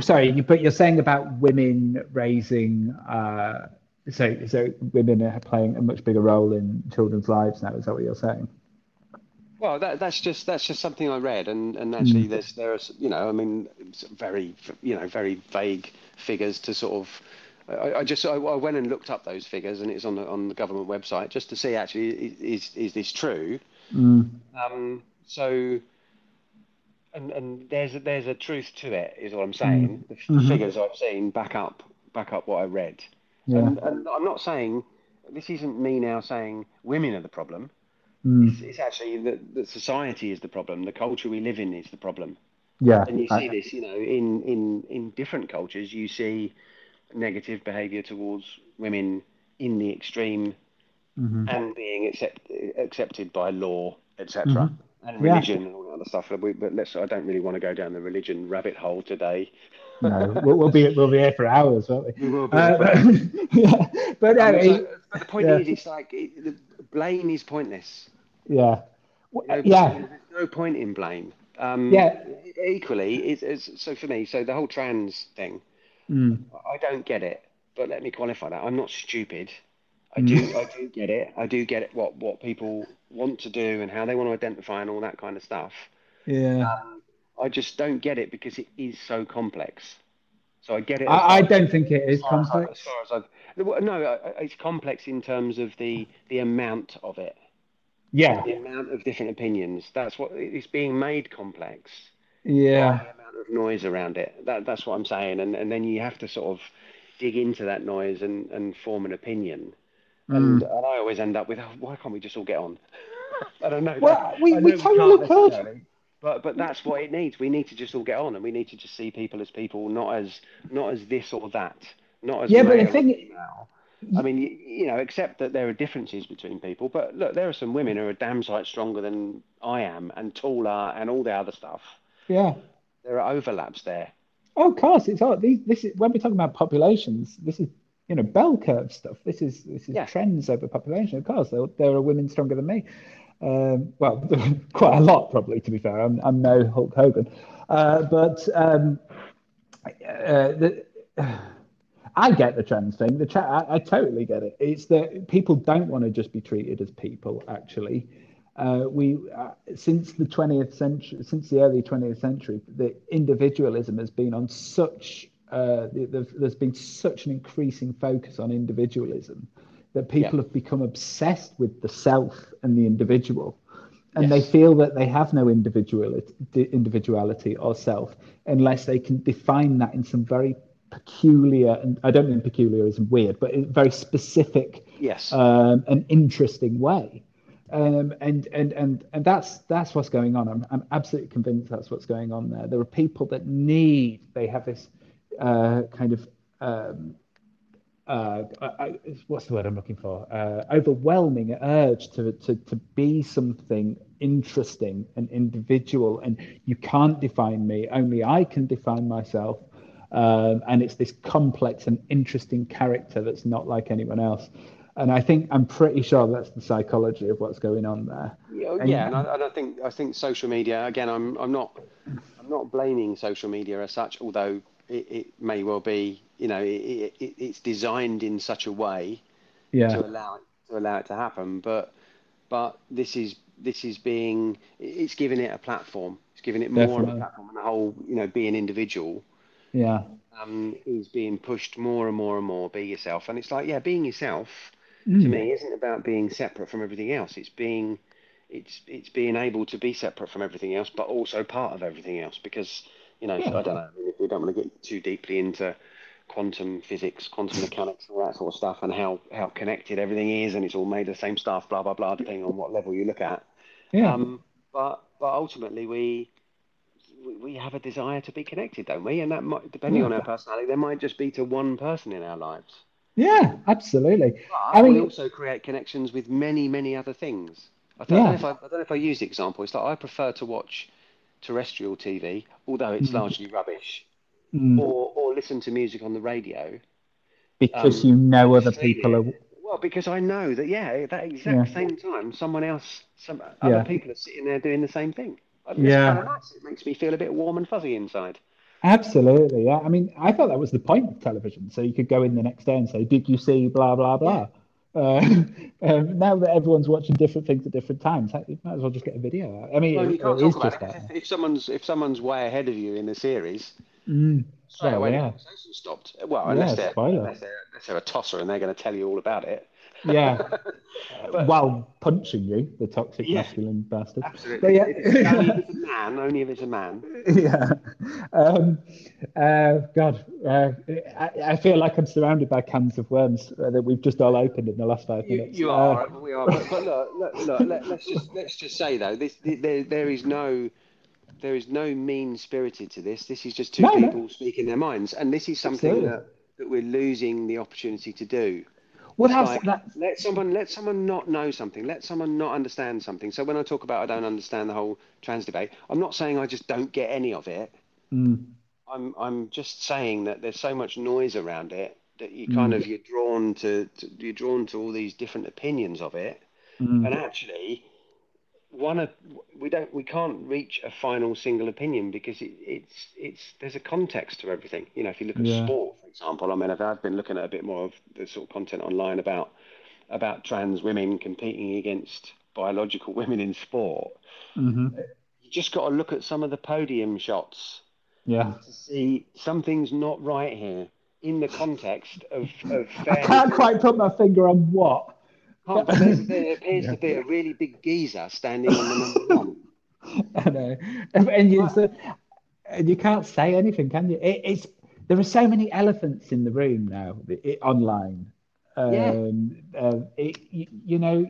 sorry, you but you're saying about women raising. Uh, so so women are playing a much bigger role in children's lives now. Is that what you're saying? Well, that, that's just that's just something I read, and, and actually, mm. there's there are you know, I mean, very you know, very vague figures to sort of. I, I just I, I, went and looked up those figures, and it's on the on the government website just to see actually is is this true. Mm. Um, so, and and there's a, there's a truth to it, is what I'm saying. Mm. The, mm-hmm. figures I've seen back up back up what I read, yeah. and, and I'm not saying this isn't me now saying women are the problem. Mm. It's, it's, actually that, that society is the problem. The culture we live in is the problem. Yeah, and you see I, this, you know, in in in different cultures, you see negative behaviour towards women in the extreme, mm-hmm. and being accept, accepted by law, etc. Mm-hmm. And religion yeah. and all that other stuff. But let's. I don't really want to go down the religion rabbit hole today. No, we'll, we'll, be we'll be here for hours, won't we? We will be. Uh, but, yeah, but, uh, it, but the point yeah. is, it's like it, the blame is pointless. Yeah. No, yeah. There's no point in blame. Um, yeah. Equally, it's, it's, so for me, so the whole trans thing, mm. I don't get it. But let me qualify that. I'm not stupid. I do, mm. I do get it. I do get it. What what people want to do and how they want to identify and all that kind of stuff. Yeah. Um, I just don't get it because it is so complex. So I get it. I, I don't think it is complex. As, far as I've, no, it's complex in terms of the the amount of it. Yeah. The amount of different opinions. That's what it's being made complex. Yeah. The amount of noise around it. That, that's what I'm saying. And, and then you have to sort of dig into that noise and, and form an opinion. Mm. And, and I always end up with, oh, why can't we just all get on? I don't know. Well, we, we totally could. But but that's what it needs. We need to just all get on, and we need to just see people as people, not as not as this or that, not as yeah. But the thing, now. I mean, you, you, know, except that there are differences between people. But look, there are some women who are damn sight stronger than I am, and taller, and all the other stuff. Yeah, there are overlaps there. Oh, of course, it's all these. This is when we're talking about populations. This is you know bell curve stuff. This is this is yeah. trends over population. Of course, there, there are women stronger than me. Um, well, quite a lot probably. To be fair, I'm, I'm no Hulk Hogan, uh, but um, uh, the. I get the trans thing. The chat, I, I, totally get it. It's that people don't want to just be treated as people. Actually, uh, we uh, since the 20th century, since the early 20th century, the individualism has been on such. Uh, the, there's been such an increasing focus on individualism that people yeah. have become obsessed with the self and the individual and yes. they feel that they have no individuality, individuality or self unless they can define that in some very peculiar, and I don't mean peculiar as weird, but in very specific, yes, um, an interesting way. Um, and and and and that's that's what's going on. I'm I'm absolutely convinced that's what's going on there. There are people that need. They have this uh, kind of um, uh, I, what's the word I'm looking for? Uh, overwhelming urge to, to to be something interesting and individual, and you can't define me. Only I can define myself. Um, and it's this complex and interesting character that's not like anyone else. And I think I'm pretty sure that's the psychology of what's going on there. Yeah, and, yeah, and I, and I think I think social media again. I'm I'm not I'm not blaming social media as such, although it, it may well be. You know, it, it, it's designed in such a way yeah. to allow it to allow it to happen. But but this is this is being it's giving it a platform. It's giving it more Definitely. of a platform and the whole you know being individual yeah um, is being pushed more and more and more be yourself and it's like yeah being yourself mm. to me isn't about being separate from everything else it's being it's it's being able to be separate from everything else but also part of everything else because you know yeah. i don't know we don't want to get too deeply into quantum physics quantum mechanics all that sort of stuff and how how connected everything is and it's all made of the same stuff blah blah blah depending on what level you look at yeah um, but but ultimately we we have a desire to be connected, don't we? And that might, depending yeah. on our personality, there might just be to one person in our lives. Yeah, absolutely. But I mean, we also create connections with many, many other things. I don't, yeah. know if I, I, don't know if I use the example. It's like I prefer to watch terrestrial TV, although it's mm. largely rubbish, mm. or or listen to music on the radio. Because um, you know other people are. Well, because I know that yeah, at that exact yeah. same time, someone else, some other people are sitting there doing the same thing yeah. Kind of nice. It makes me feel a bit warm and fuzzy inside. Absolutely, yeah. I mean, I thought that was the point of television, so you could go in the next day and say, "Did you see blah blah blah?" Uh, um, now that everyone's watching different things at different times, you might as well just get a video. Out. I mean, well, it, it is just that. If, if, someone's if someone's way ahead of you in the series, mm. straight away yeah. the conversation stopped. Well, unless, yeah, they're, unless, they're, unless they're a tosser and they're going to tell you all about it. Yeah. but, while punching you, the toxic yeah, masculine bastard. Absolutely. But yeah. If only if it's a man, only if it's a man. Yeah. Um, uh, God, uh, I, I, feel like I'm surrounded by cans of worms uh, that we've just all opened in the last five minutes. You, you are, uh, we are. But, but look, look, look let, us just let's just say though, this there, there is no there is no mean spirited to this. This is just two no, people no. speaking their minds, and this is something that, that we're losing the opportunity to do. Like, that... Let someone let someone not know something. Let someone not understand something. So when I talk about I don't understand the whole trans debate, I'm not saying I just don't get any of it. Mm. I'm I'm just saying that there's so much noise around it that you kind mm. of you're drawn to, to, you're drawn to all these different opinions of it, mm. and actually one of we don't we can't reach a final single opinion because it, it's it's there's a context to everything. You know, if you look at yeah. sport, for example, I mean, I've, I've been looking at a bit more of the sort of content online about about trans women competing against biological women in sport. Mm-hmm. You just got to look at some of the podium shots. Yeah. To see something's not right here in the context of. of I can't quite put my finger on what but there appears yeah. to be a really big geezer standing on the number one. I know, and you, so, and you can't say anything, can you? It, it's there are so many elephants in the room now it, online. Um, yeah. Uh, it, you, you, know,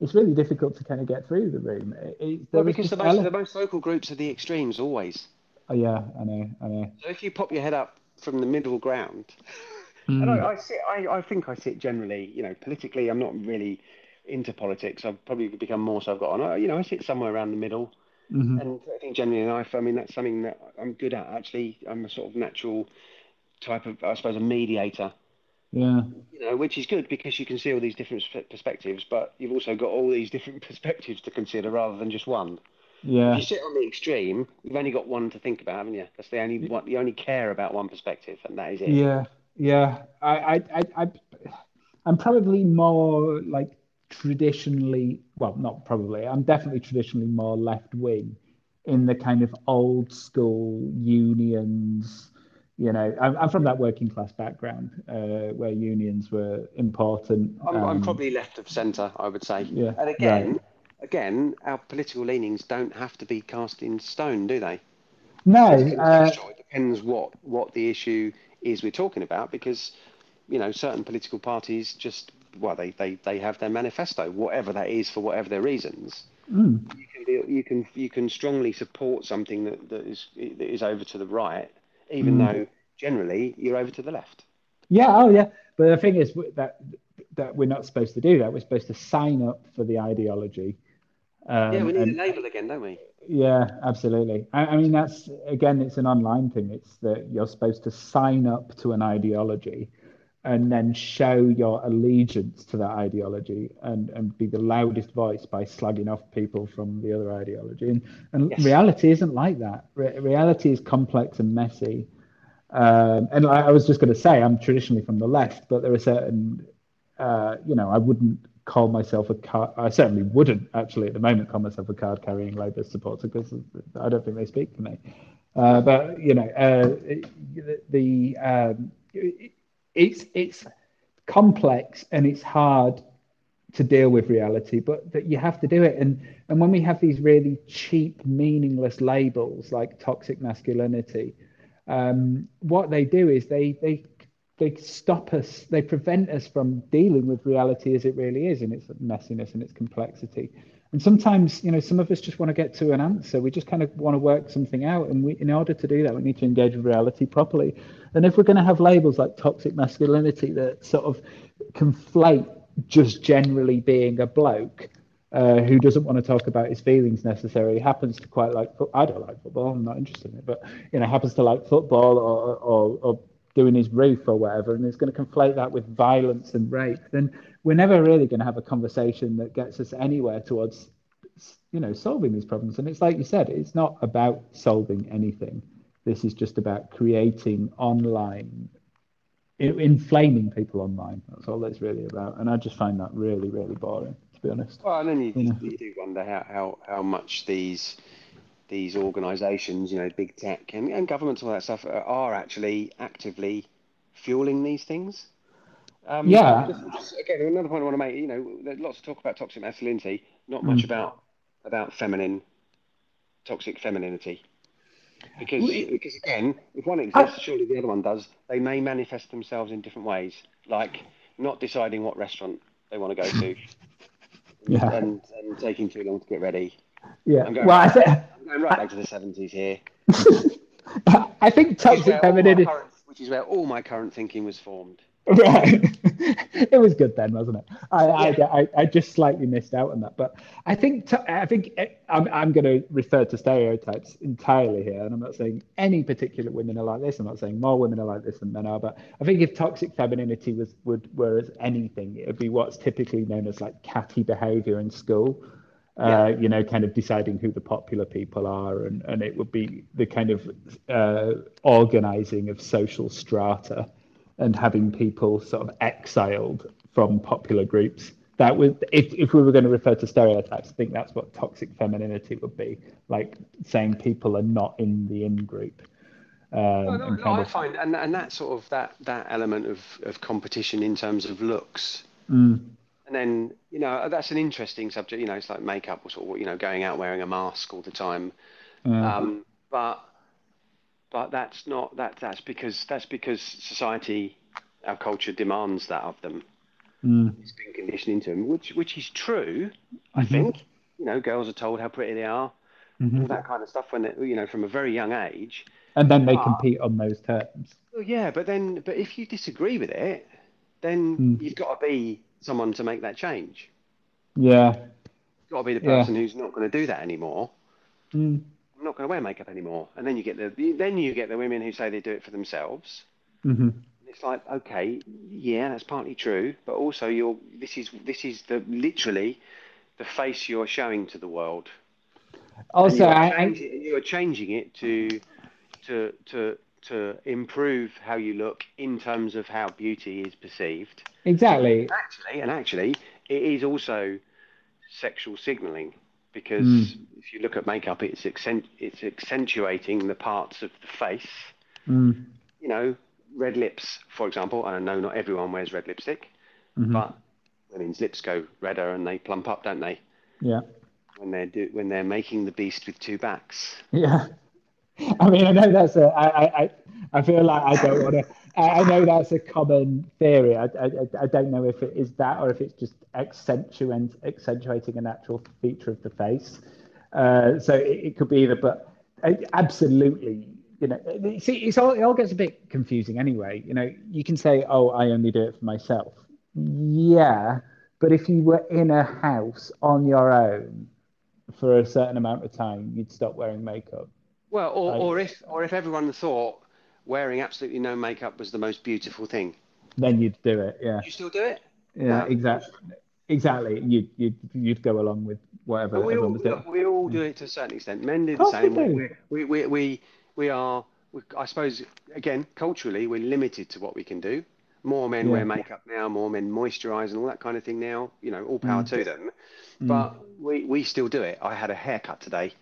it's really difficult to kind of get through the room. It, well, because the most, ele- the most vocal groups are the extremes always. Oh yeah, I know, I know. So if you pop your head up from the middle ground. Mm. And I, I, sit, I, I think I sit generally, you know, politically, I'm not really into politics. I've probably become more so I've got on. You know, I sit somewhere around the middle. Mm-hmm. And I think generally in life, I mean, that's something that I'm good at. Actually, I'm a sort of natural type of, I suppose, a mediator. Yeah. You know, which is good because you can see all these different perspectives, but you've also got all these different perspectives to consider rather than just one. Yeah. If you sit on the extreme, you've only got one to think about, haven't you? That's the only one. You only care about one perspective, and that is it. Yeah. Yeah, I, I, I, I'm probably more like traditionally, well, not probably, I'm definitely traditionally more left wing in the kind of old school unions. You know, I'm, I'm from that working class background uh, where unions were important. I'm, um, I'm probably left of centre, I would say. Yeah. And again, right. again, our political leanings don't have to be cast in stone, do they? No. Uh, it depends what what the issue is we're talking about because you know certain political parties just well they, they, they have their manifesto whatever that is for whatever their reasons. Mm. you can be, you can you can strongly support something that, that is that is over to the right even mm. though generally you're over to the left. Yeah oh yeah. But the thing is that that we're not supposed to do that. We're supposed to sign up for the ideology um, yeah we need and, a label again don't we yeah, absolutely. I, I, mean, that's again, it's an online thing. It's that you're supposed to sign up to an ideology and then show your allegiance to that ideology and, and be the loudest voice by slagging off people from the other ideology. And, and yes. reality isn't like that. Re- reality is complex and messy. Um, and I, I was just going to say, I'm traditionally from the left, but there are certain, uh, you know, I wouldn't call myself a card. I certainly wouldn't actually at the moment call myself a card carrying Labour supporter because I don't think they speak for me. Uh, but you know, uh, the, um, it's it's complex and it's hard to deal with reality, but that you have to do it. And and when we have these really cheap, meaningless labels like toxic masculinity, um, what they do is they they they stop us, they prevent us from dealing with reality as it really is in its messiness and its complexity. And sometimes, you know, some of us just want to get to an answer. We just kind of want to work something out. And we, in order to do that, we need to engage with reality properly. And if we're going to have labels like toxic masculinity that sort of conflate just generally being a bloke uh, who doesn't want to talk about his feelings necessarily, happens to quite like, I don't like football, I'm not interested in it, but, you know, happens to like football or, or, or doing his roof or whatever, and is going to conflate that with violence and rape, then we're never really going to have a conversation that gets us anywhere towards, you know, solving these problems. And it's like you said, it's not about solving anything. This is just about creating online inflaming people online. That's all it's really about, and I just find that really, really boring, to be honest. Well, and then you, you, you do wonder how, how, how much these these organisations, you know, big tech and, and governments, all that stuff, are actually actively fueling these things. Um, yeah. Just, just, again, another point I want to make. You know, there's lots of talk about toxic masculinity, not much mm. about about feminine, toxic femininity. Because, because again, if one exists, I, surely the other one does. They may manifest themselves in different ways, like not deciding what restaurant they want to go to, yeah. and, and taking too long to get ready. Yeah. Well, I think... I'm right back to the 70s here. I think toxic femininity. Which is where all my current thinking was formed. Right. it was good then, wasn't it? I, yeah. I, I, I, just slightly missed out on that, but I think t- I think eh, I'm, I'm going to refer to stereotypes entirely here, and I'm not saying any particular women are like this. I'm not saying more women are like this than men are, but I think if toxic femininity was would were as anything, it would be what's typically known as like catty behaviour in school. Uh, yeah. you know, kind of deciding who the popular people are, and, and it would be the kind of uh, organizing of social strata and having people sort of exiled from popular groups. That was, if, if we were going to refer to stereotypes, I think that's what toxic femininity would be, like saying people are not in the in group. Um, no, no, I of... find, and and that sort of that that element of of competition in terms of looks, mm. and then you know that's an interesting subject. You know, it's like makeup or sort of you know going out wearing a mask all the time, mm. um, but but that's not that. That's because that's because society, our culture demands that of them. Mm. It's been conditioned into them, which which is true. I mm-hmm. think you know girls are told how pretty they are, mm-hmm. all that kind of stuff when they, you know from a very young age. And then they but, compete on those terms. Well, yeah, but then but if you disagree with it, then mm. you've got to be someone to make that change. Yeah. Got to be the person yeah. who's not going to do that anymore. Mm. I'm not going to wear makeup anymore. And then you get the then you get the women who say they do it for themselves. Mm-hmm. It's like okay, yeah, that's partly true, but also you're this is this is the literally the face you're showing to the world. Also, you are, I, changing, you are changing it to to to to improve how you look in terms of how beauty is perceived. Exactly. Actually, and actually, it is also sexual signaling because mm. if you look at makeup, it's accent, it's accentuating the parts of the face. Mm. You know, red lips, for example. And I know not everyone wears red lipstick, mm-hmm. but women's lips go redder and they plump up, don't they? Yeah. When they're do, when they're making the beast with two backs. Yeah. I mean, I know that's a. I I I feel like I don't want to. I know that's a common theory. I, I, I don't know if it is that or if it's just accentuating, accentuating a natural feature of the face. Uh, so it, it, could be either, but uh, absolutely, you know, see, it's all, it all gets a bit confusing anyway. You know, you can say, oh, I only do it for myself. Yeah, but if you were in a house on your own for a certain amount of time, you'd stop wearing makeup. Well, or, or if or if everyone thought wearing absolutely no makeup was the most beautiful thing. Then you'd do it, yeah. You still do it? Yeah, no. exactly. Exactly. You'd, you'd, you'd go along with whatever we all, we all do it to a certain extent. Men do the same. We, we, we, we, we are, we, I suppose, again, culturally, we're limited to what we can do. More men yeah. wear makeup now, more men moisturize and all that kind of thing now. You know, all power mm. to them. Mm. But we, we still do it. I had a haircut today.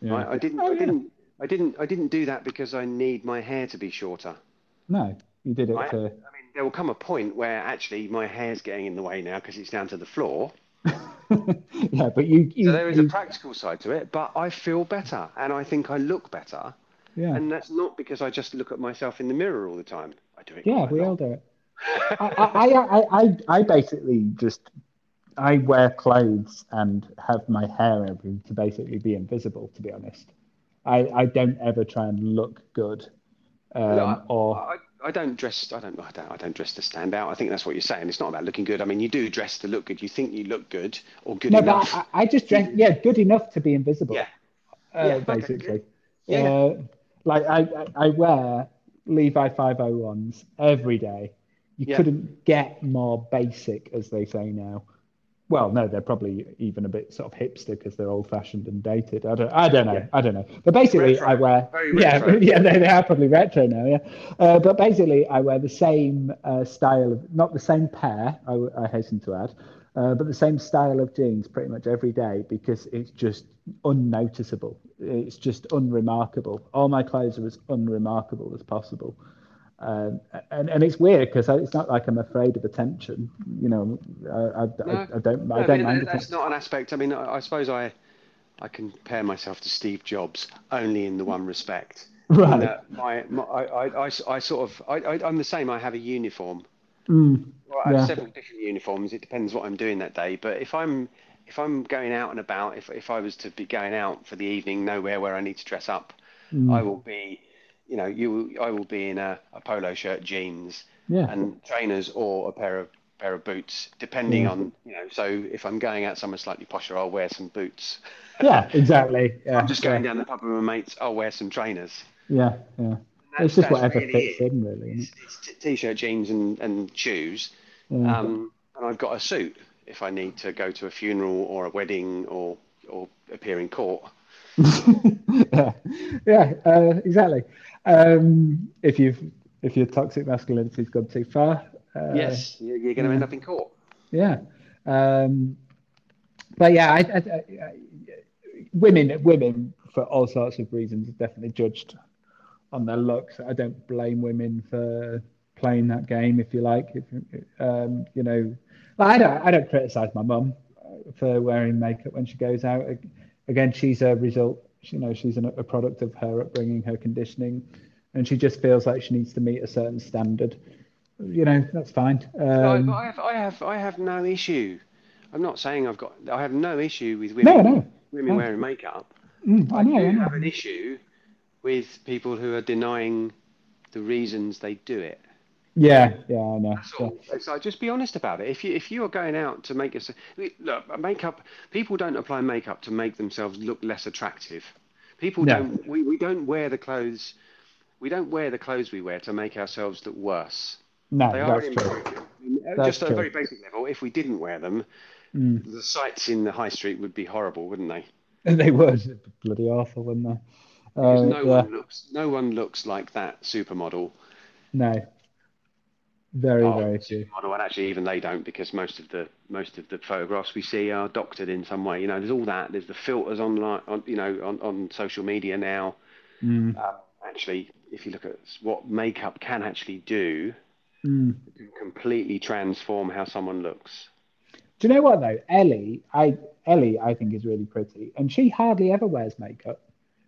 Yeah. I, I didn't. Oh, I didn't. I didn't. I didn't do that because I need my hair to be shorter. No, you did it I, to. I mean, there will come a point where actually my hair's getting in the way now because it's down to the floor. yeah, but you, you. So there is you... a practical side to it, but I feel better and I think I look better. Yeah. And that's not because I just look at myself in the mirror all the time. I do it. Yeah, we all do it. I, I, I, I, I basically just I wear clothes and have my hair every to basically be invisible. To be honest. I, I don't ever try and look good. Um, no, I, or I, I, don't dress. I don't, I don't. I don't dress to stand out. I think that's what you're saying. It's not about looking good. I mean, you do dress to look good. You think you look good or good enough. no, enough. But I, I just dress. Yeah, good enough to be invisible. Yeah. Uh, yeah basically. Yeah. Uh, like I, I, wear Levi 501s every day. You yeah. couldn't get more basic, as they say now. Well, no, they're probably even a bit sort of hipster because they're old-fashioned and dated. I don't, I don't know, yeah. I don't know. But basically, retro. I wear, yeah, yeah, they, they, are probably retro now, yeah. Uh, but basically, I wear the same uh, style of, not the same pair. I, I hasten to add, uh, but the same style of jeans pretty much every day because it's just unnoticeable. It's just unremarkable. All my clothes are as unremarkable as possible. Um, and and it's weird because it's not like I'm afraid of attention. You know, I, I, no, I, I don't no, I don't I mean, That's not an aspect. I mean, I, suppose I I compare myself to Steve Jobs only in the one respect. Right. Uh, my, my I, I, I, sort of I, I I'm the same. I have a uniform. Mm, well, I have yeah. several different uniforms. It depends what I'm doing that day. But if I'm if I'm going out and about, if if I was to be going out for the evening, nowhere where I need to dress up, mm. I will be you know, you I will be in a, a polo shirt, jeans, yeah. and trainers, or a pair of pair of boots, depending yeah. on you know. So if I'm going out somewhere slightly posher, I'll wear some boots. Yeah, exactly. Yeah, I'm just going down the pub with my mates. I'll wear some trainers. Yeah, yeah. It's just whatever really fits it. in, really. It's, it's t-shirt, jeans, and and shoes. Um, and I've got a suit if I need to go to a funeral or a wedding or or appear in court. yeah, yeah, uh, exactly. Um, if you've if your toxic masculinity's gone too far, uh, yes, you're, going to yeah. end up in court. Yeah, um, but yeah, I, I, I, women women for all sorts of reasons are definitely judged on their looks. I don't blame women for playing that game, if you like. If um, you know, I don't I don't criticize my mum for wearing makeup when she goes out again, she's a result. You know, she's an, a product of her upbringing, her conditioning, and she just feels like she needs to meet a certain standard. You know, that's fine. Um, I, have, I have, I have no issue. I'm not saying I've got. I have no issue with women. No, no. Women no. wearing makeup. Mm, I, I know, do I know. have an issue with people who are denying the reasons they do it. Yeah, yeah, I know. All. So just be honest about it. If you if you are going out to make us look makeup, people don't apply makeup to make themselves look less attractive. People no. don't. We, we don't wear the clothes. We don't wear the clothes we wear to make ourselves look worse. No, they are that's true. That's just at a very basic level. If we didn't wear them, mm. the sights in the high street would be horrible, wouldn't they? they would. Bloody awful, wouldn't they? Uh, no yeah. one looks. No one looks like that supermodel. No. Very, oh, very few. And actually, even they don't because most of the most of the photographs we see are doctored in some way. You know, there's all that. There's the filters online, on, you know, on, on social media now. Mm. Um, actually, if you look at what makeup can actually do, mm. can completely transform how someone looks. Do you know what though? Ellie, I Ellie, I think is really pretty, and she hardly ever wears makeup.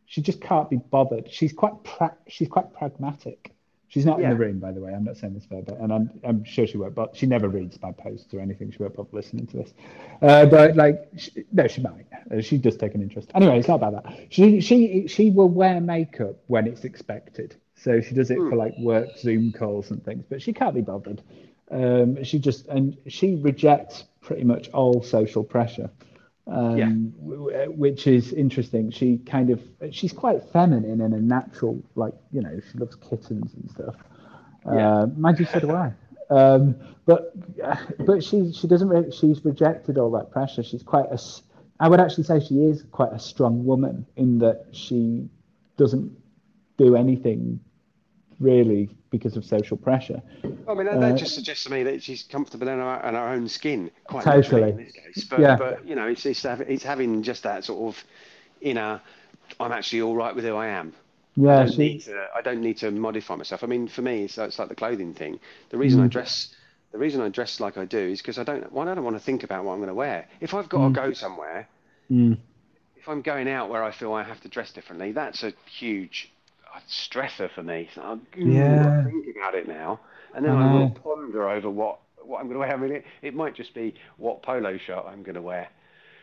She just can't be bothered. She's quite pra- she's quite pragmatic. She's not yeah. in the room, by the way. I'm not saying this for her, but and I'm I'm sure she won't. But she never reads my posts or anything. She won't bother listening to this. Uh, but like, she, no, she might. Uh, she does take an interest. Anyway, it's not about that. She she she will wear makeup when it's expected. So she does it mm. for like work Zoom calls and things. But she can't be bothered. Um, she just and she rejects pretty much all social pressure um, yeah. w- which is interesting. She kind of she's quite feminine and a natural, like you know, she loves kittens and stuff. Yeah. Uh, mind you, so do I. Um, but but she she doesn't really, she's rejected all that pressure. She's quite a I would actually say she is quite a strong woman in that she doesn't do anything really because of social pressure. I mean, that, that uh, just suggests to me that she's comfortable in her, in her own skin, quite totally. in this case. But, yeah. but you know, it's, it's, it's having just that sort of inner, I'm actually all right with who I am. Yeah, I don't, she... need to, I don't need to modify myself. I mean, for me, it's, it's like the clothing thing. The reason mm. I dress, the reason I dress like I do is because I don't. Well, I don't want to think about what I'm going to wear. If I've got mm. to go somewhere, mm. if I'm going out where I feel I have to dress differently, that's a huge stressor for me. So I'm yeah. thinking about it now, and then I, I will ponder over what what I'm going to wear. I mean, it, it might just be what polo shirt I'm going to wear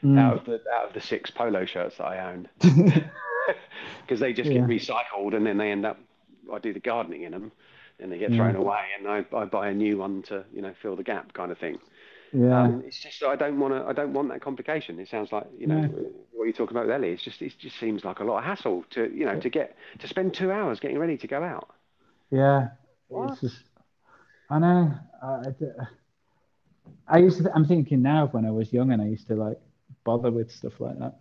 mm. out of the out of the six polo shirts that I own, because they just yeah. get recycled and then they end up. I do the gardening in them, and they get mm. thrown away, and I, I buy a new one to you know fill the gap, kind of thing. Yeah. Um, it's just I don't want to. I don't want that complication. It sounds like you know yeah. what you're talking about with Ellie. It's just it just seems like a lot of hassle to you know to get to spend two hours getting ready to go out. Yeah. What? It's just, I know. I, I used to. I'm thinking now of when I was young and I used to like bother with stuff like that.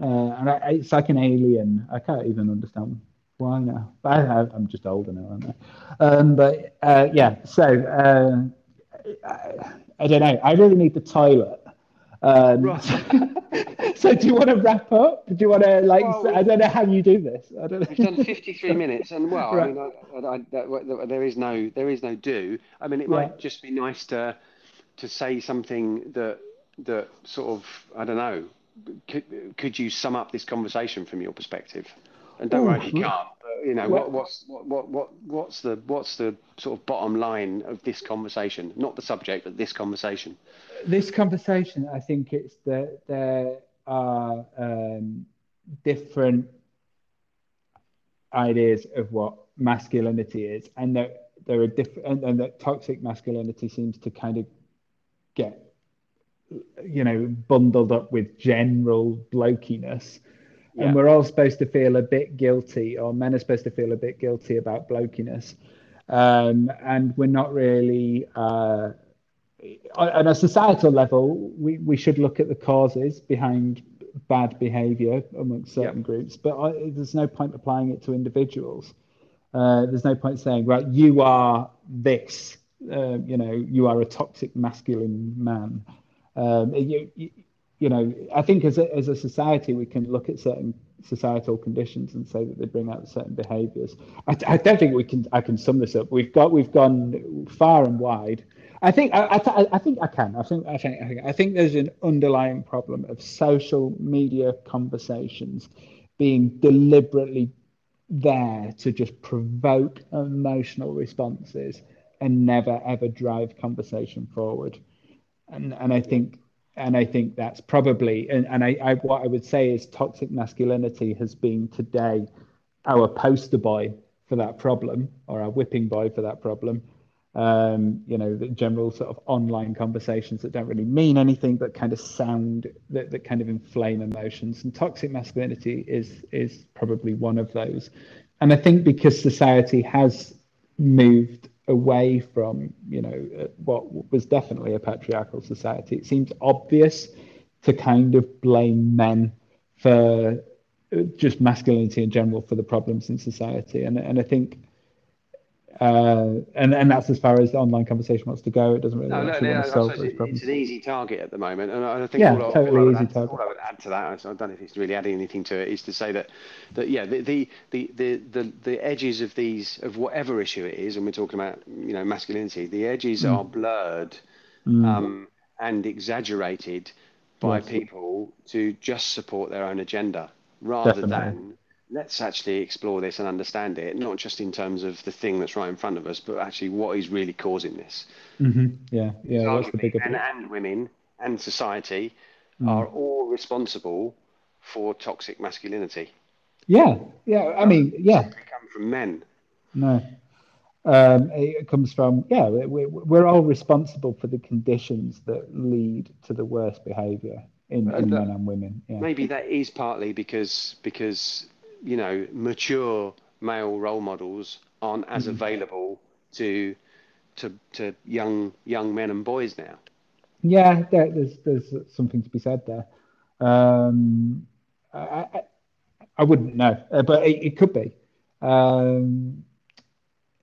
Uh, and I, it's like an alien. I can't even understand why now. But I, am just older now, aren't I? Um, but uh, yeah, so uh, I, don't know. I really need the toilet. Um, right. so do you want to wrap up? Do you want to like? Well, I don't know how you do this. I don't know. We've done 53 minutes, and well, right. I mean, I, I, there is no there is no do. I mean, it yeah. might just be nice to to say something that that sort of I don't know. Could, could you sum up this conversation from your perspective? And don't Ooh, worry if you can't. But, you know, what, what's what, what what what's the what's the sort of bottom line of this conversation? Not the subject, but this conversation. This conversation, I think it's that there are um, different ideas of what masculinity is, and that there are different, and, and that toxic masculinity seems to kind of get you know bundled up with general blokiness yeah. and we're all supposed to feel a bit guilty or men are supposed to feel a bit guilty about blokiness um, and we're not really uh, on a societal level we, we should look at the causes behind bad behavior amongst certain yeah. groups but I, there's no point applying it to individuals uh, there's no point saying right you are this uh, you know, you are a toxic masculine man. Um, you, you, you, know, I think as a, as a society, we can look at certain societal conditions and say that they bring out certain behaviours. I, I, don't think we can. I can sum this up. We've got we've gone far and wide. I think I, I, I think I can. I think I think I think I think there's an underlying problem of social media conversations being deliberately there to just provoke emotional responses and never ever drive conversation forward. And and I think and I think that's probably and, and I, I what I would say is toxic masculinity has been today our poster boy for that problem or our whipping boy for that problem. Um, you know, the general sort of online conversations that don't really mean anything but kind of sound that, that kind of inflame emotions. And toxic masculinity is is probably one of those. And I think because society has moved away from you know uh, what was definitely a patriarchal society. It seems obvious to kind of blame men for uh, just masculinity in general for the problems in society. And and i think uh, and and that's as far as the online conversation wants to go. It doesn't really no, no, no, solve those problems. It's an easy target at the moment, and I think yeah, all, totally all, all easy add, target. All I would add to that, I don't know if it's really adding anything to it, is to say that that yeah, the the the the, the, the edges of these of whatever issue it is, and we're talking about you know masculinity, the edges mm. are blurred mm. um, and exaggerated by yes. people to just support their own agenda rather Definitely. than let's actually explore this and understand it, not just in terms of the thing that's right in front of us, but actually what is really causing this. Mm-hmm. Yeah, yeah, that's the bigger men and women and society mm. are all responsible for toxic masculinity. Yeah, yeah. I mean, yeah. They come from men. No, um, it comes from yeah. We're, we're all responsible for the conditions that lead to the worst behaviour in, in men and women. Yeah. Maybe that is partly because because you know, mature male role models aren't as mm-hmm. available to to to young young men and boys now. Yeah, there, there's there's something to be said there. Um, I, I, I wouldn't know, uh, but it, it, could be. Um,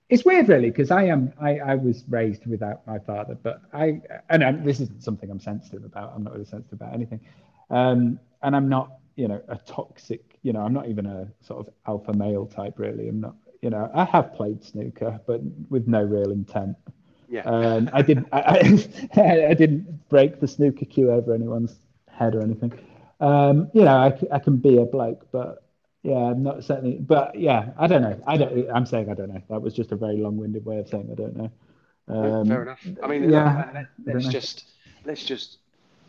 it's weird, really, because I am I, I was raised without my father, but I and I'm, this isn't something I'm sensitive about. I'm not really sensitive about anything, um, and I'm not you know a toxic you know i'm not even a sort of alpha male type really. I'm not you know i have played snooker but with no real intent. Yeah. Um, i didn't I, I, I, didn't break the snooker cue over anyone's head or anything. Um, you know I, I can be a bloke but yeah i'm not certainly but yeah i don't know. I don't i'm saying i don't know. That was just a very long-winded way of saying i don't know. Um, fair enough. I mean yeah let's just let's just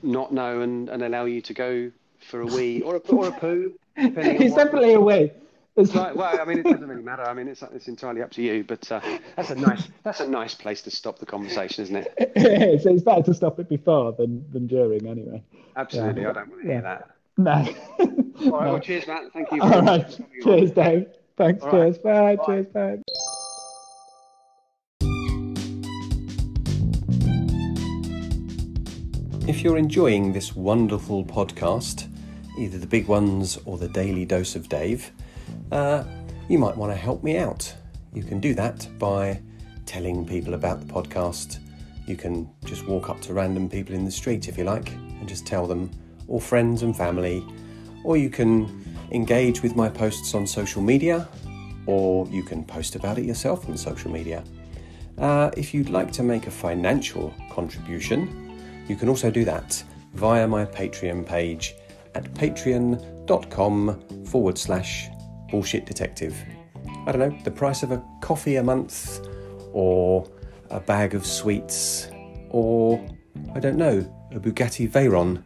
not know and, and allow you to go for a wee or a, or a poo. He's definitely a wee. It's like, well, I mean, it doesn't really matter. I mean, it's it's entirely up to you. But uh, that's a nice that's a nice place to stop the conversation, isn't it? it so it's better to stop it before than than during, anyway. Absolutely, yeah. I don't want to hear yeah. that. No. All right. No. Well, cheers, Matt. Thank you. All right. Cheers, Dave. Thanks. All cheers. Right. Bye. Bye. Cheers. Bye. If you're enjoying this wonderful podcast, either the big ones or the daily dose of Dave, uh, you might want to help me out. You can do that by telling people about the podcast. You can just walk up to random people in the street if you like and just tell them, or friends and family, or you can engage with my posts on social media, or you can post about it yourself on social media. Uh, if you'd like to make a financial contribution, you can also do that via my Patreon page at patreon.com forward slash bullshit detective. I don't know, the price of a coffee a month, or a bag of sweets, or I don't know, a Bugatti Veyron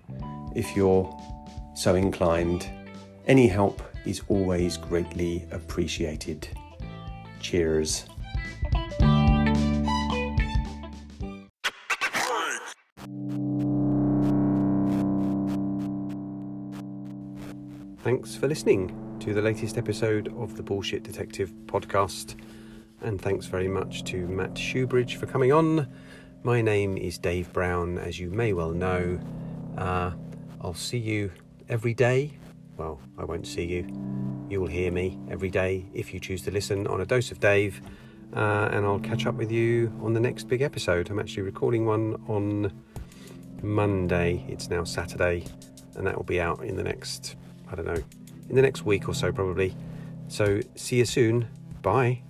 if you're so inclined. Any help is always greatly appreciated. Cheers. Thanks for listening to the latest episode of the Bullshit Detective podcast. And thanks very much to Matt Shewbridge for coming on. My name is Dave Brown, as you may well know. Uh, I'll see you every day. Well, I won't see you. You will hear me every day if you choose to listen on a dose of Dave. Uh, and I'll catch up with you on the next big episode. I'm actually recording one on Monday. It's now Saturday, and that will be out in the next, I don't know, in the next week or so, probably. So, see you soon. Bye.